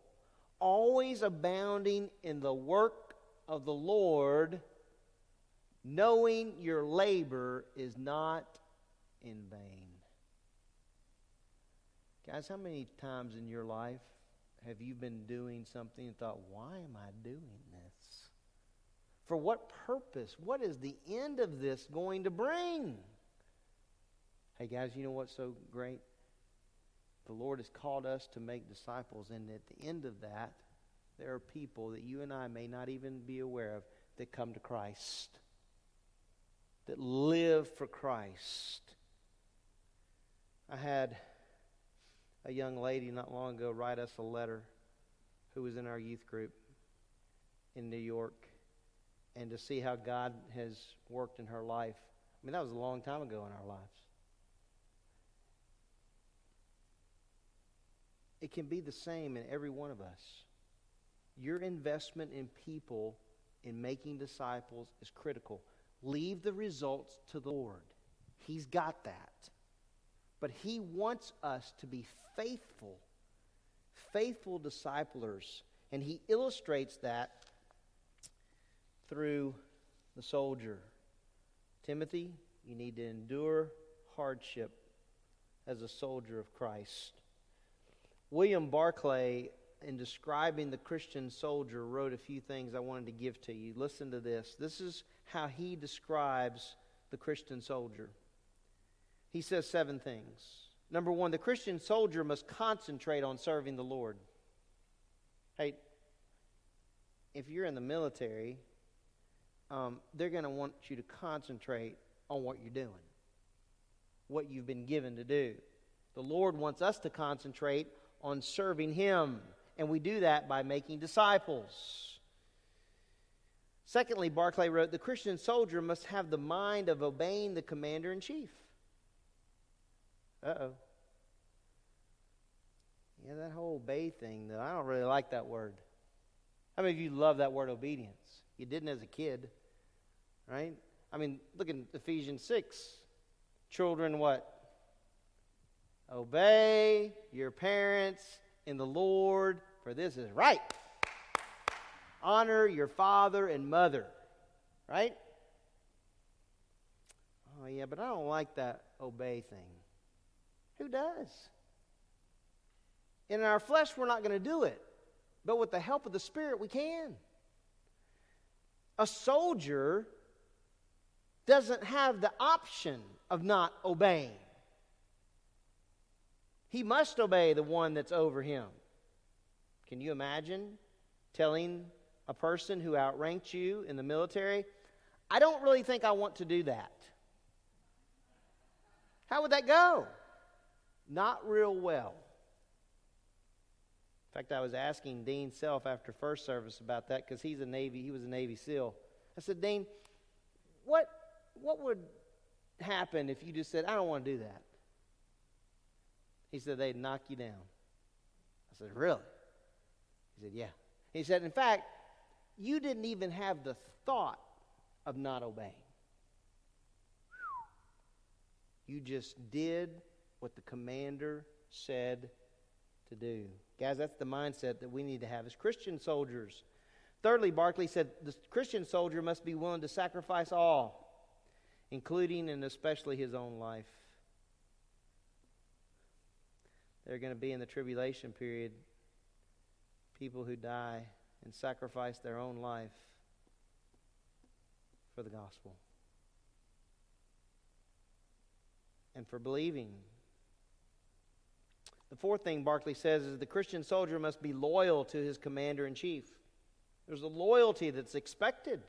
always abounding in the work of the Lord, knowing your labor is not in vain. Guys, how many times in your life have you been doing something and thought, why am I doing this? For what purpose? What is the end of this going to bring? Hey, guys, you know what's so great? The Lord has called us to make disciples, and at the end of that, there are people that you and I may not even be aware of that come to Christ, that live for Christ. I had a young lady not long ago write us a letter who was in our youth group in New York and to see how God has worked in her life. I mean, that was a long time ago in our lives. It can be the same in every one of us. Your investment in people in making disciples is critical. Leave the results to the Lord. He's got that. But He wants us to be faithful, faithful disciplers. And He illustrates that through the soldier. Timothy, you need to endure hardship as a soldier of Christ. William Barclay, in describing the Christian soldier, wrote a few things I wanted to give to you. Listen to this. This is how he describes the Christian soldier. He says seven things. Number one, the Christian soldier must concentrate on serving the Lord. Hey, if you're in the military, um, they're going to want you to concentrate on what you're doing, what you've been given to do. The Lord wants us to concentrate on serving Him, and we do that by making disciples. Secondly, Barclay wrote the Christian soldier must have the mind of obeying the commander in chief. Uh oh. Yeah, that whole obey thing, though, I don't really like that word. How many of you love that word obedience? You didn't as a kid, right? I mean, look at Ephesians 6. Children, what? Obey your parents in the Lord, for this is right. Honor your father and mother, right? Oh, yeah, but I don't like that obey thing. Who does? And in our flesh, we're not going to do it. But with the help of the Spirit, we can. A soldier doesn't have the option of not obeying. He must obey the one that's over him. Can you imagine telling a person who outranked you in the military, I don't really think I want to do that? How would that go? Not real well. In fact, I was asking Dean Self after first service about that because he's a Navy, he was a Navy SEAL. I said, Dean, what what would happen if you just said, I don't want to do that? He said, they'd knock you down. I said, Really? He said, Yeah. He said, In fact, you didn't even have the thought of not obeying. You just did what the commander said to do. Guys, that's the mindset that we need to have as Christian soldiers. Thirdly, Barclay said the Christian soldier must be willing to sacrifice all, including and especially his own life. There are going to be in the tribulation period people who die and sacrifice their own life for the gospel and for believing the fourth thing Barclay says is the Christian soldier must be loyal to his commander in chief. There's a loyalty that's expected.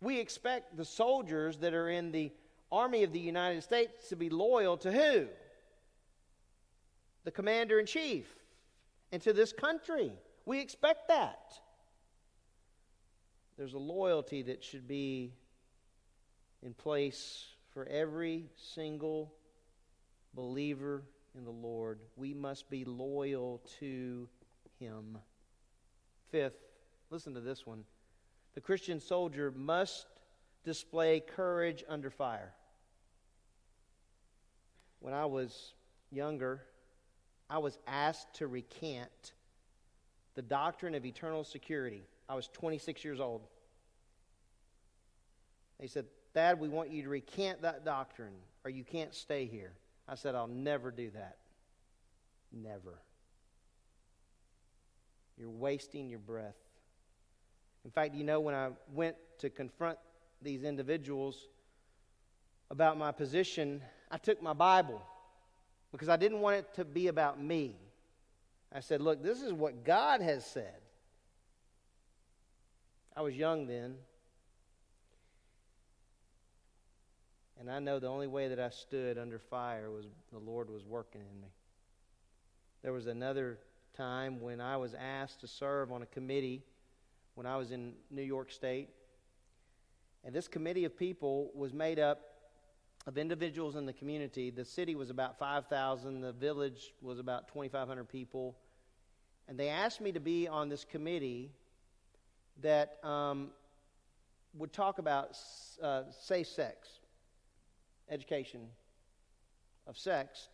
We expect the soldiers that are in the Army of the United States to be loyal to who? The commander in chief and to this country. We expect that. There's a loyalty that should be in place for every single believer in the Lord. We must be loyal to Him. Fifth, listen to this one. The Christian soldier must display courage under fire. When I was younger, I was asked to recant the doctrine of eternal security. I was 26 years old. They said, Thad, we want you to recant that doctrine, or you can't stay here. I said, I'll never do that. Never. You're wasting your breath. In fact, you know, when I went to confront these individuals about my position, I took my Bible because I didn't want it to be about me. I said, Look, this is what God has said. I was young then. And I know the only way that I stood under fire was the Lord was working in me. There was another time when I was asked to serve on a committee when I was in New York State. And this committee of people was made up of individuals in the community. The city was about 5,000, the village was about 2,500 people. And they asked me to be on this committee that um, would talk about uh, safe sex, education of sex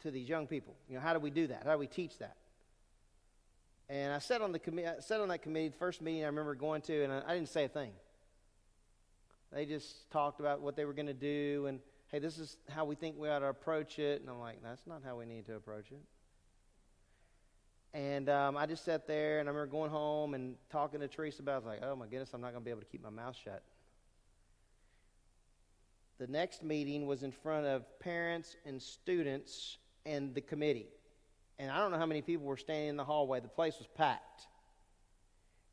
to these young people. You know, how do we do that? How do we teach that? And I sat on the committee. I sat on that committee. The first meeting I remember going to, and I, I didn't say a thing. They just talked about what they were going to do, and hey, this is how we think we ought to approach it. And I'm like, that's not how we need to approach it. And um, I just sat there, and I remember going home and talking to Teresa about. it. I was like, oh my goodness, I'm not going to be able to keep my mouth shut. The next meeting was in front of parents and students and the committee. And I don't know how many people were standing in the hallway. The place was packed.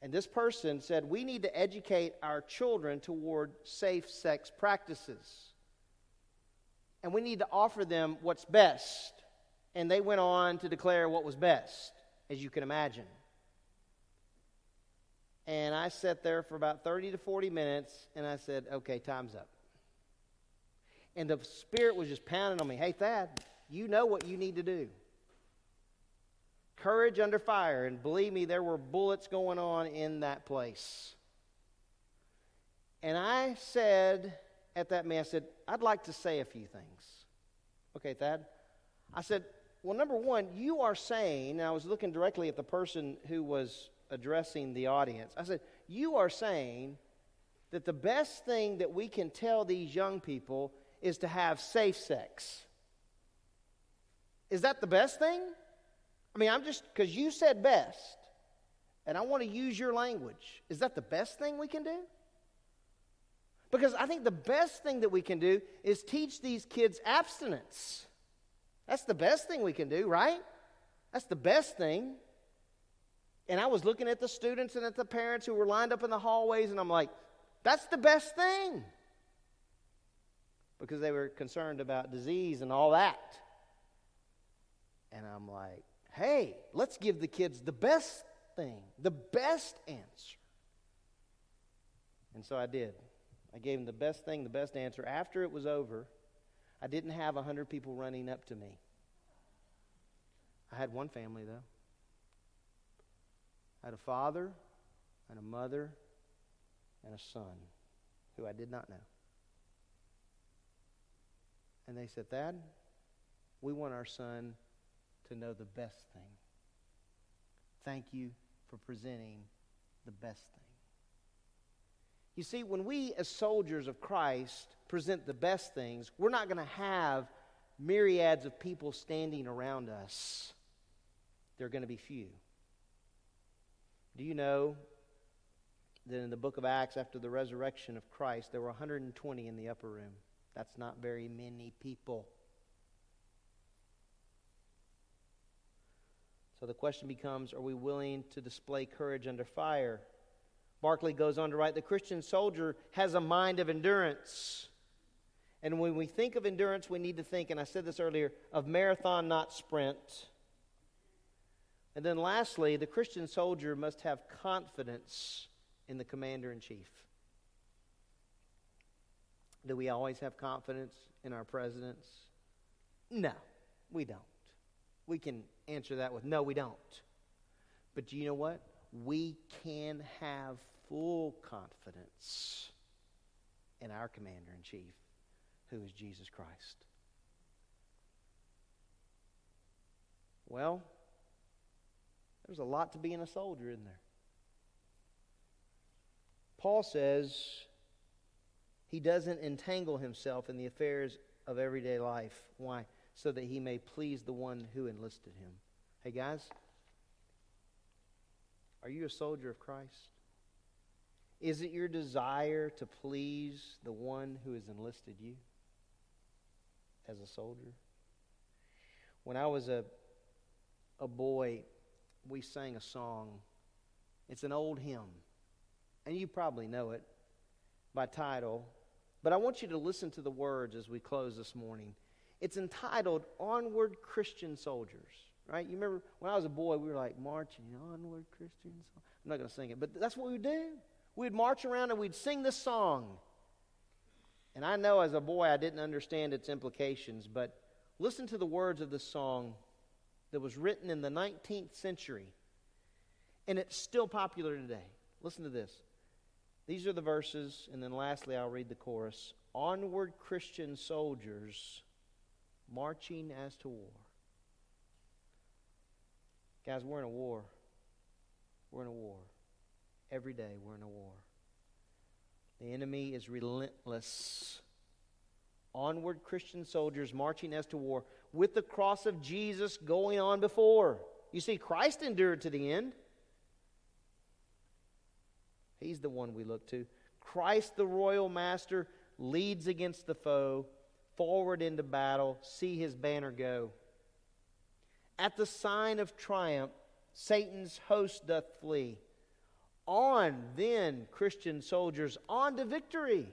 And this person said, We need to educate our children toward safe sex practices. And we need to offer them what's best. And they went on to declare what was best, as you can imagine. And I sat there for about 30 to 40 minutes, and I said, Okay, time's up. And the Spirit was just pounding on me. Hey, Thad, you know what you need to do. Courage under fire. And believe me, there were bullets going on in that place. And I said at that meeting, I said, I'd like to say a few things. Okay, Thad? I said, well, number one, you are saying, and I was looking directly at the person who was addressing the audience. I said, you are saying that the best thing that we can tell these young people is to have safe sex. Is that the best thing? I mean, I'm just, because you said best, and I want to use your language. Is that the best thing we can do? Because I think the best thing that we can do is teach these kids abstinence. That's the best thing we can do, right? That's the best thing. And I was looking at the students and at the parents who were lined up in the hallways, and I'm like, that's the best thing. Because they were concerned about disease and all that. And I'm like, hey, let's give the kids the best thing, the best answer. And so I did. I gave them the best thing, the best answer. After it was over, I didn't have 100 people running up to me. I had one family, though. I had a father and a mother and a son who I did not know. And they said, Thad, we want our son to know the best thing. Thank you for presenting the best thing. You see, when we as soldiers of Christ present the best things, we're not going to have myriads of people standing around us. They're going to be few. Do you know that in the book of Acts, after the resurrection of Christ, there were 120 in the upper room? That's not very many people. So the question becomes are we willing to display courage under fire? Barclay goes on to write the Christian soldier has a mind of endurance. And when we think of endurance, we need to think, and I said this earlier, of marathon, not sprint. And then lastly, the Christian soldier must have confidence in the commander in chief. Do we always have confidence in our presidents? No, we don't. We can answer that with no, we don't. But do you know what? We can have full confidence in our commander in chief, who is Jesus Christ. Well, there's a lot to being a soldier, isn't there? Paul says he doesn't entangle himself in the affairs of everyday life. Why? So that he may please the one who enlisted him. Hey, guys, are you a soldier of Christ? Is it your desire to please the one who has enlisted you as a soldier? When I was a, a boy, we sang a song. It's an old hymn, and you probably know it by title, but I want you to listen to the words as we close this morning. It's entitled Onward Christian Soldiers, right? You remember when I was a boy, we were like marching, Onward Christian Soldiers. I'm not going to sing it, but that's what we would do. We'd march around and we'd sing this song. And I know as a boy I didn't understand its implications, but listen to the words of this song that was written in the 19th century, and it's still popular today. Listen to this. These are the verses, and then lastly, I'll read the chorus. Onward, Christian soldiers, marching as to war. Guys, we're in a war. We're in a war. Every day, we're in a war. The enemy is relentless. Onward, Christian soldiers marching as to war with the cross of Jesus going on before. You see, Christ endured to the end. He's the one we look to. Christ, the royal master, leads against the foe, forward into battle. See his banner go. At the sign of triumph, Satan's host doth flee. On then, Christian soldiers, on to victory.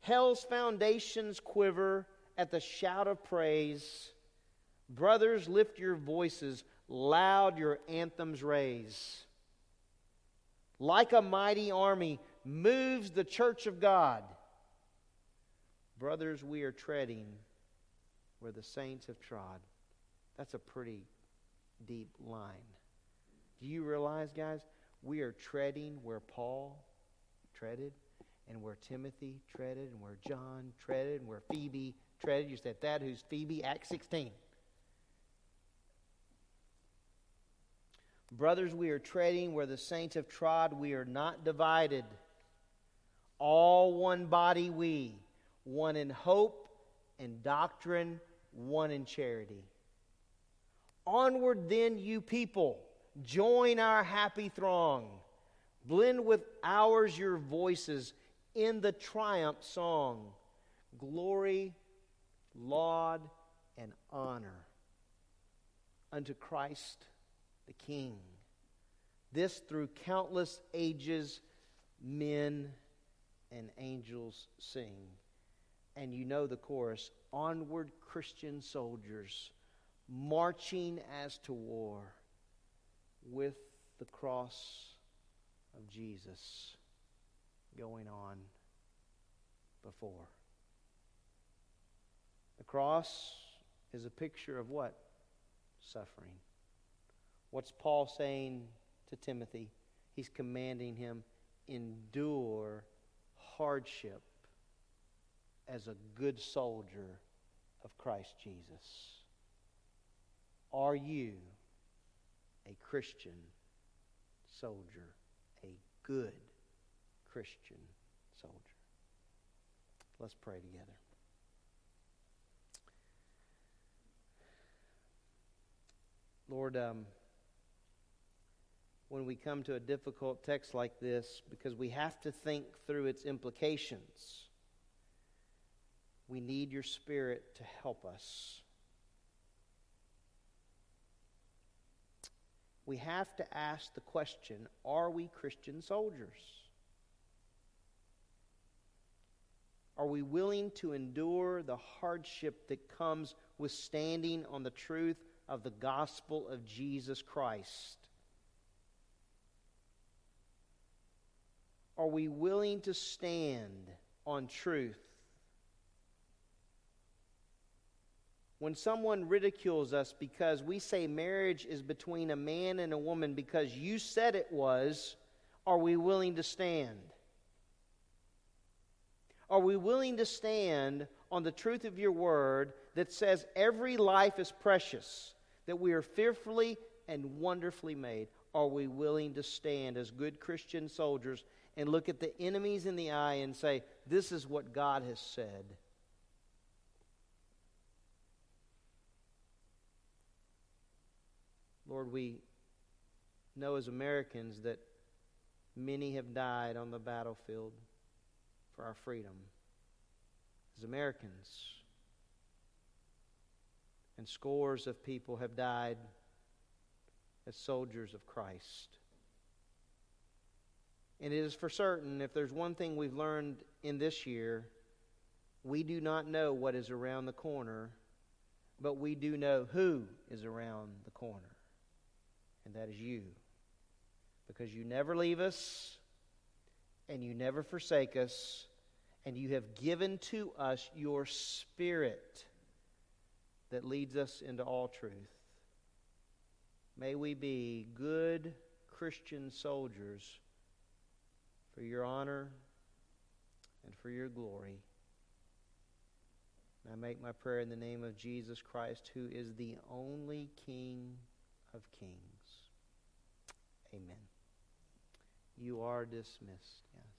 Hell's foundations quiver at the shout of praise. Brothers, lift your voices, loud your anthems raise like a mighty army, moves the church of God. Brothers, we are treading where the saints have trod. That's a pretty deep line. Do you realize, guys, we are treading where Paul treaded, and where Timothy treaded, and where John treaded, and where Phoebe treaded. You said that, who's Phoebe? Acts 16. Brothers, we are treading where the saints have trod. We are not divided. All one body we, one in hope and doctrine, one in charity. Onward then, you people, join our happy throng. Blend with ours your voices in the triumph song. Glory, laud, and honor unto Christ the King. This through countless ages, men and angels sing. And you know the chorus Onward, Christian soldiers, marching as to war with the cross of Jesus going on before. The cross is a picture of what? Suffering. What's Paul saying to Timothy? He's commanding him endure hardship as a good soldier of Christ Jesus. Are you a Christian soldier? A good Christian soldier? Let's pray together. Lord, um, when we come to a difficult text like this because we have to think through its implications. We need your Spirit to help us. We have to ask the question are we Christian soldiers? Are we willing to endure the hardship that comes with standing on the truth of the gospel of Jesus Christ? Are we willing to stand on truth? When someone ridicules us because we say marriage is between a man and a woman because you said it was, are we willing to stand? Are we willing to stand on the truth of your word that says every life is precious, that we are fearfully and wonderfully made? Are we willing to stand as good Christian soldiers and look at the enemies in the eye and say, This is what God has said. Lord, we know as Americans that many have died on the battlefield for our freedom. As Americans, and scores of people have died as soldiers of Christ. And it is for certain, if there's one thing we've learned in this year, we do not know what is around the corner, but we do know who is around the corner. And that is you. Because you never leave us, and you never forsake us, and you have given to us your Spirit that leads us into all truth. May we be good Christian soldiers for your honor and for your glory. And I make my prayer in the name of Jesus Christ, who is the only King of kings. Amen. You are dismissed. Yes.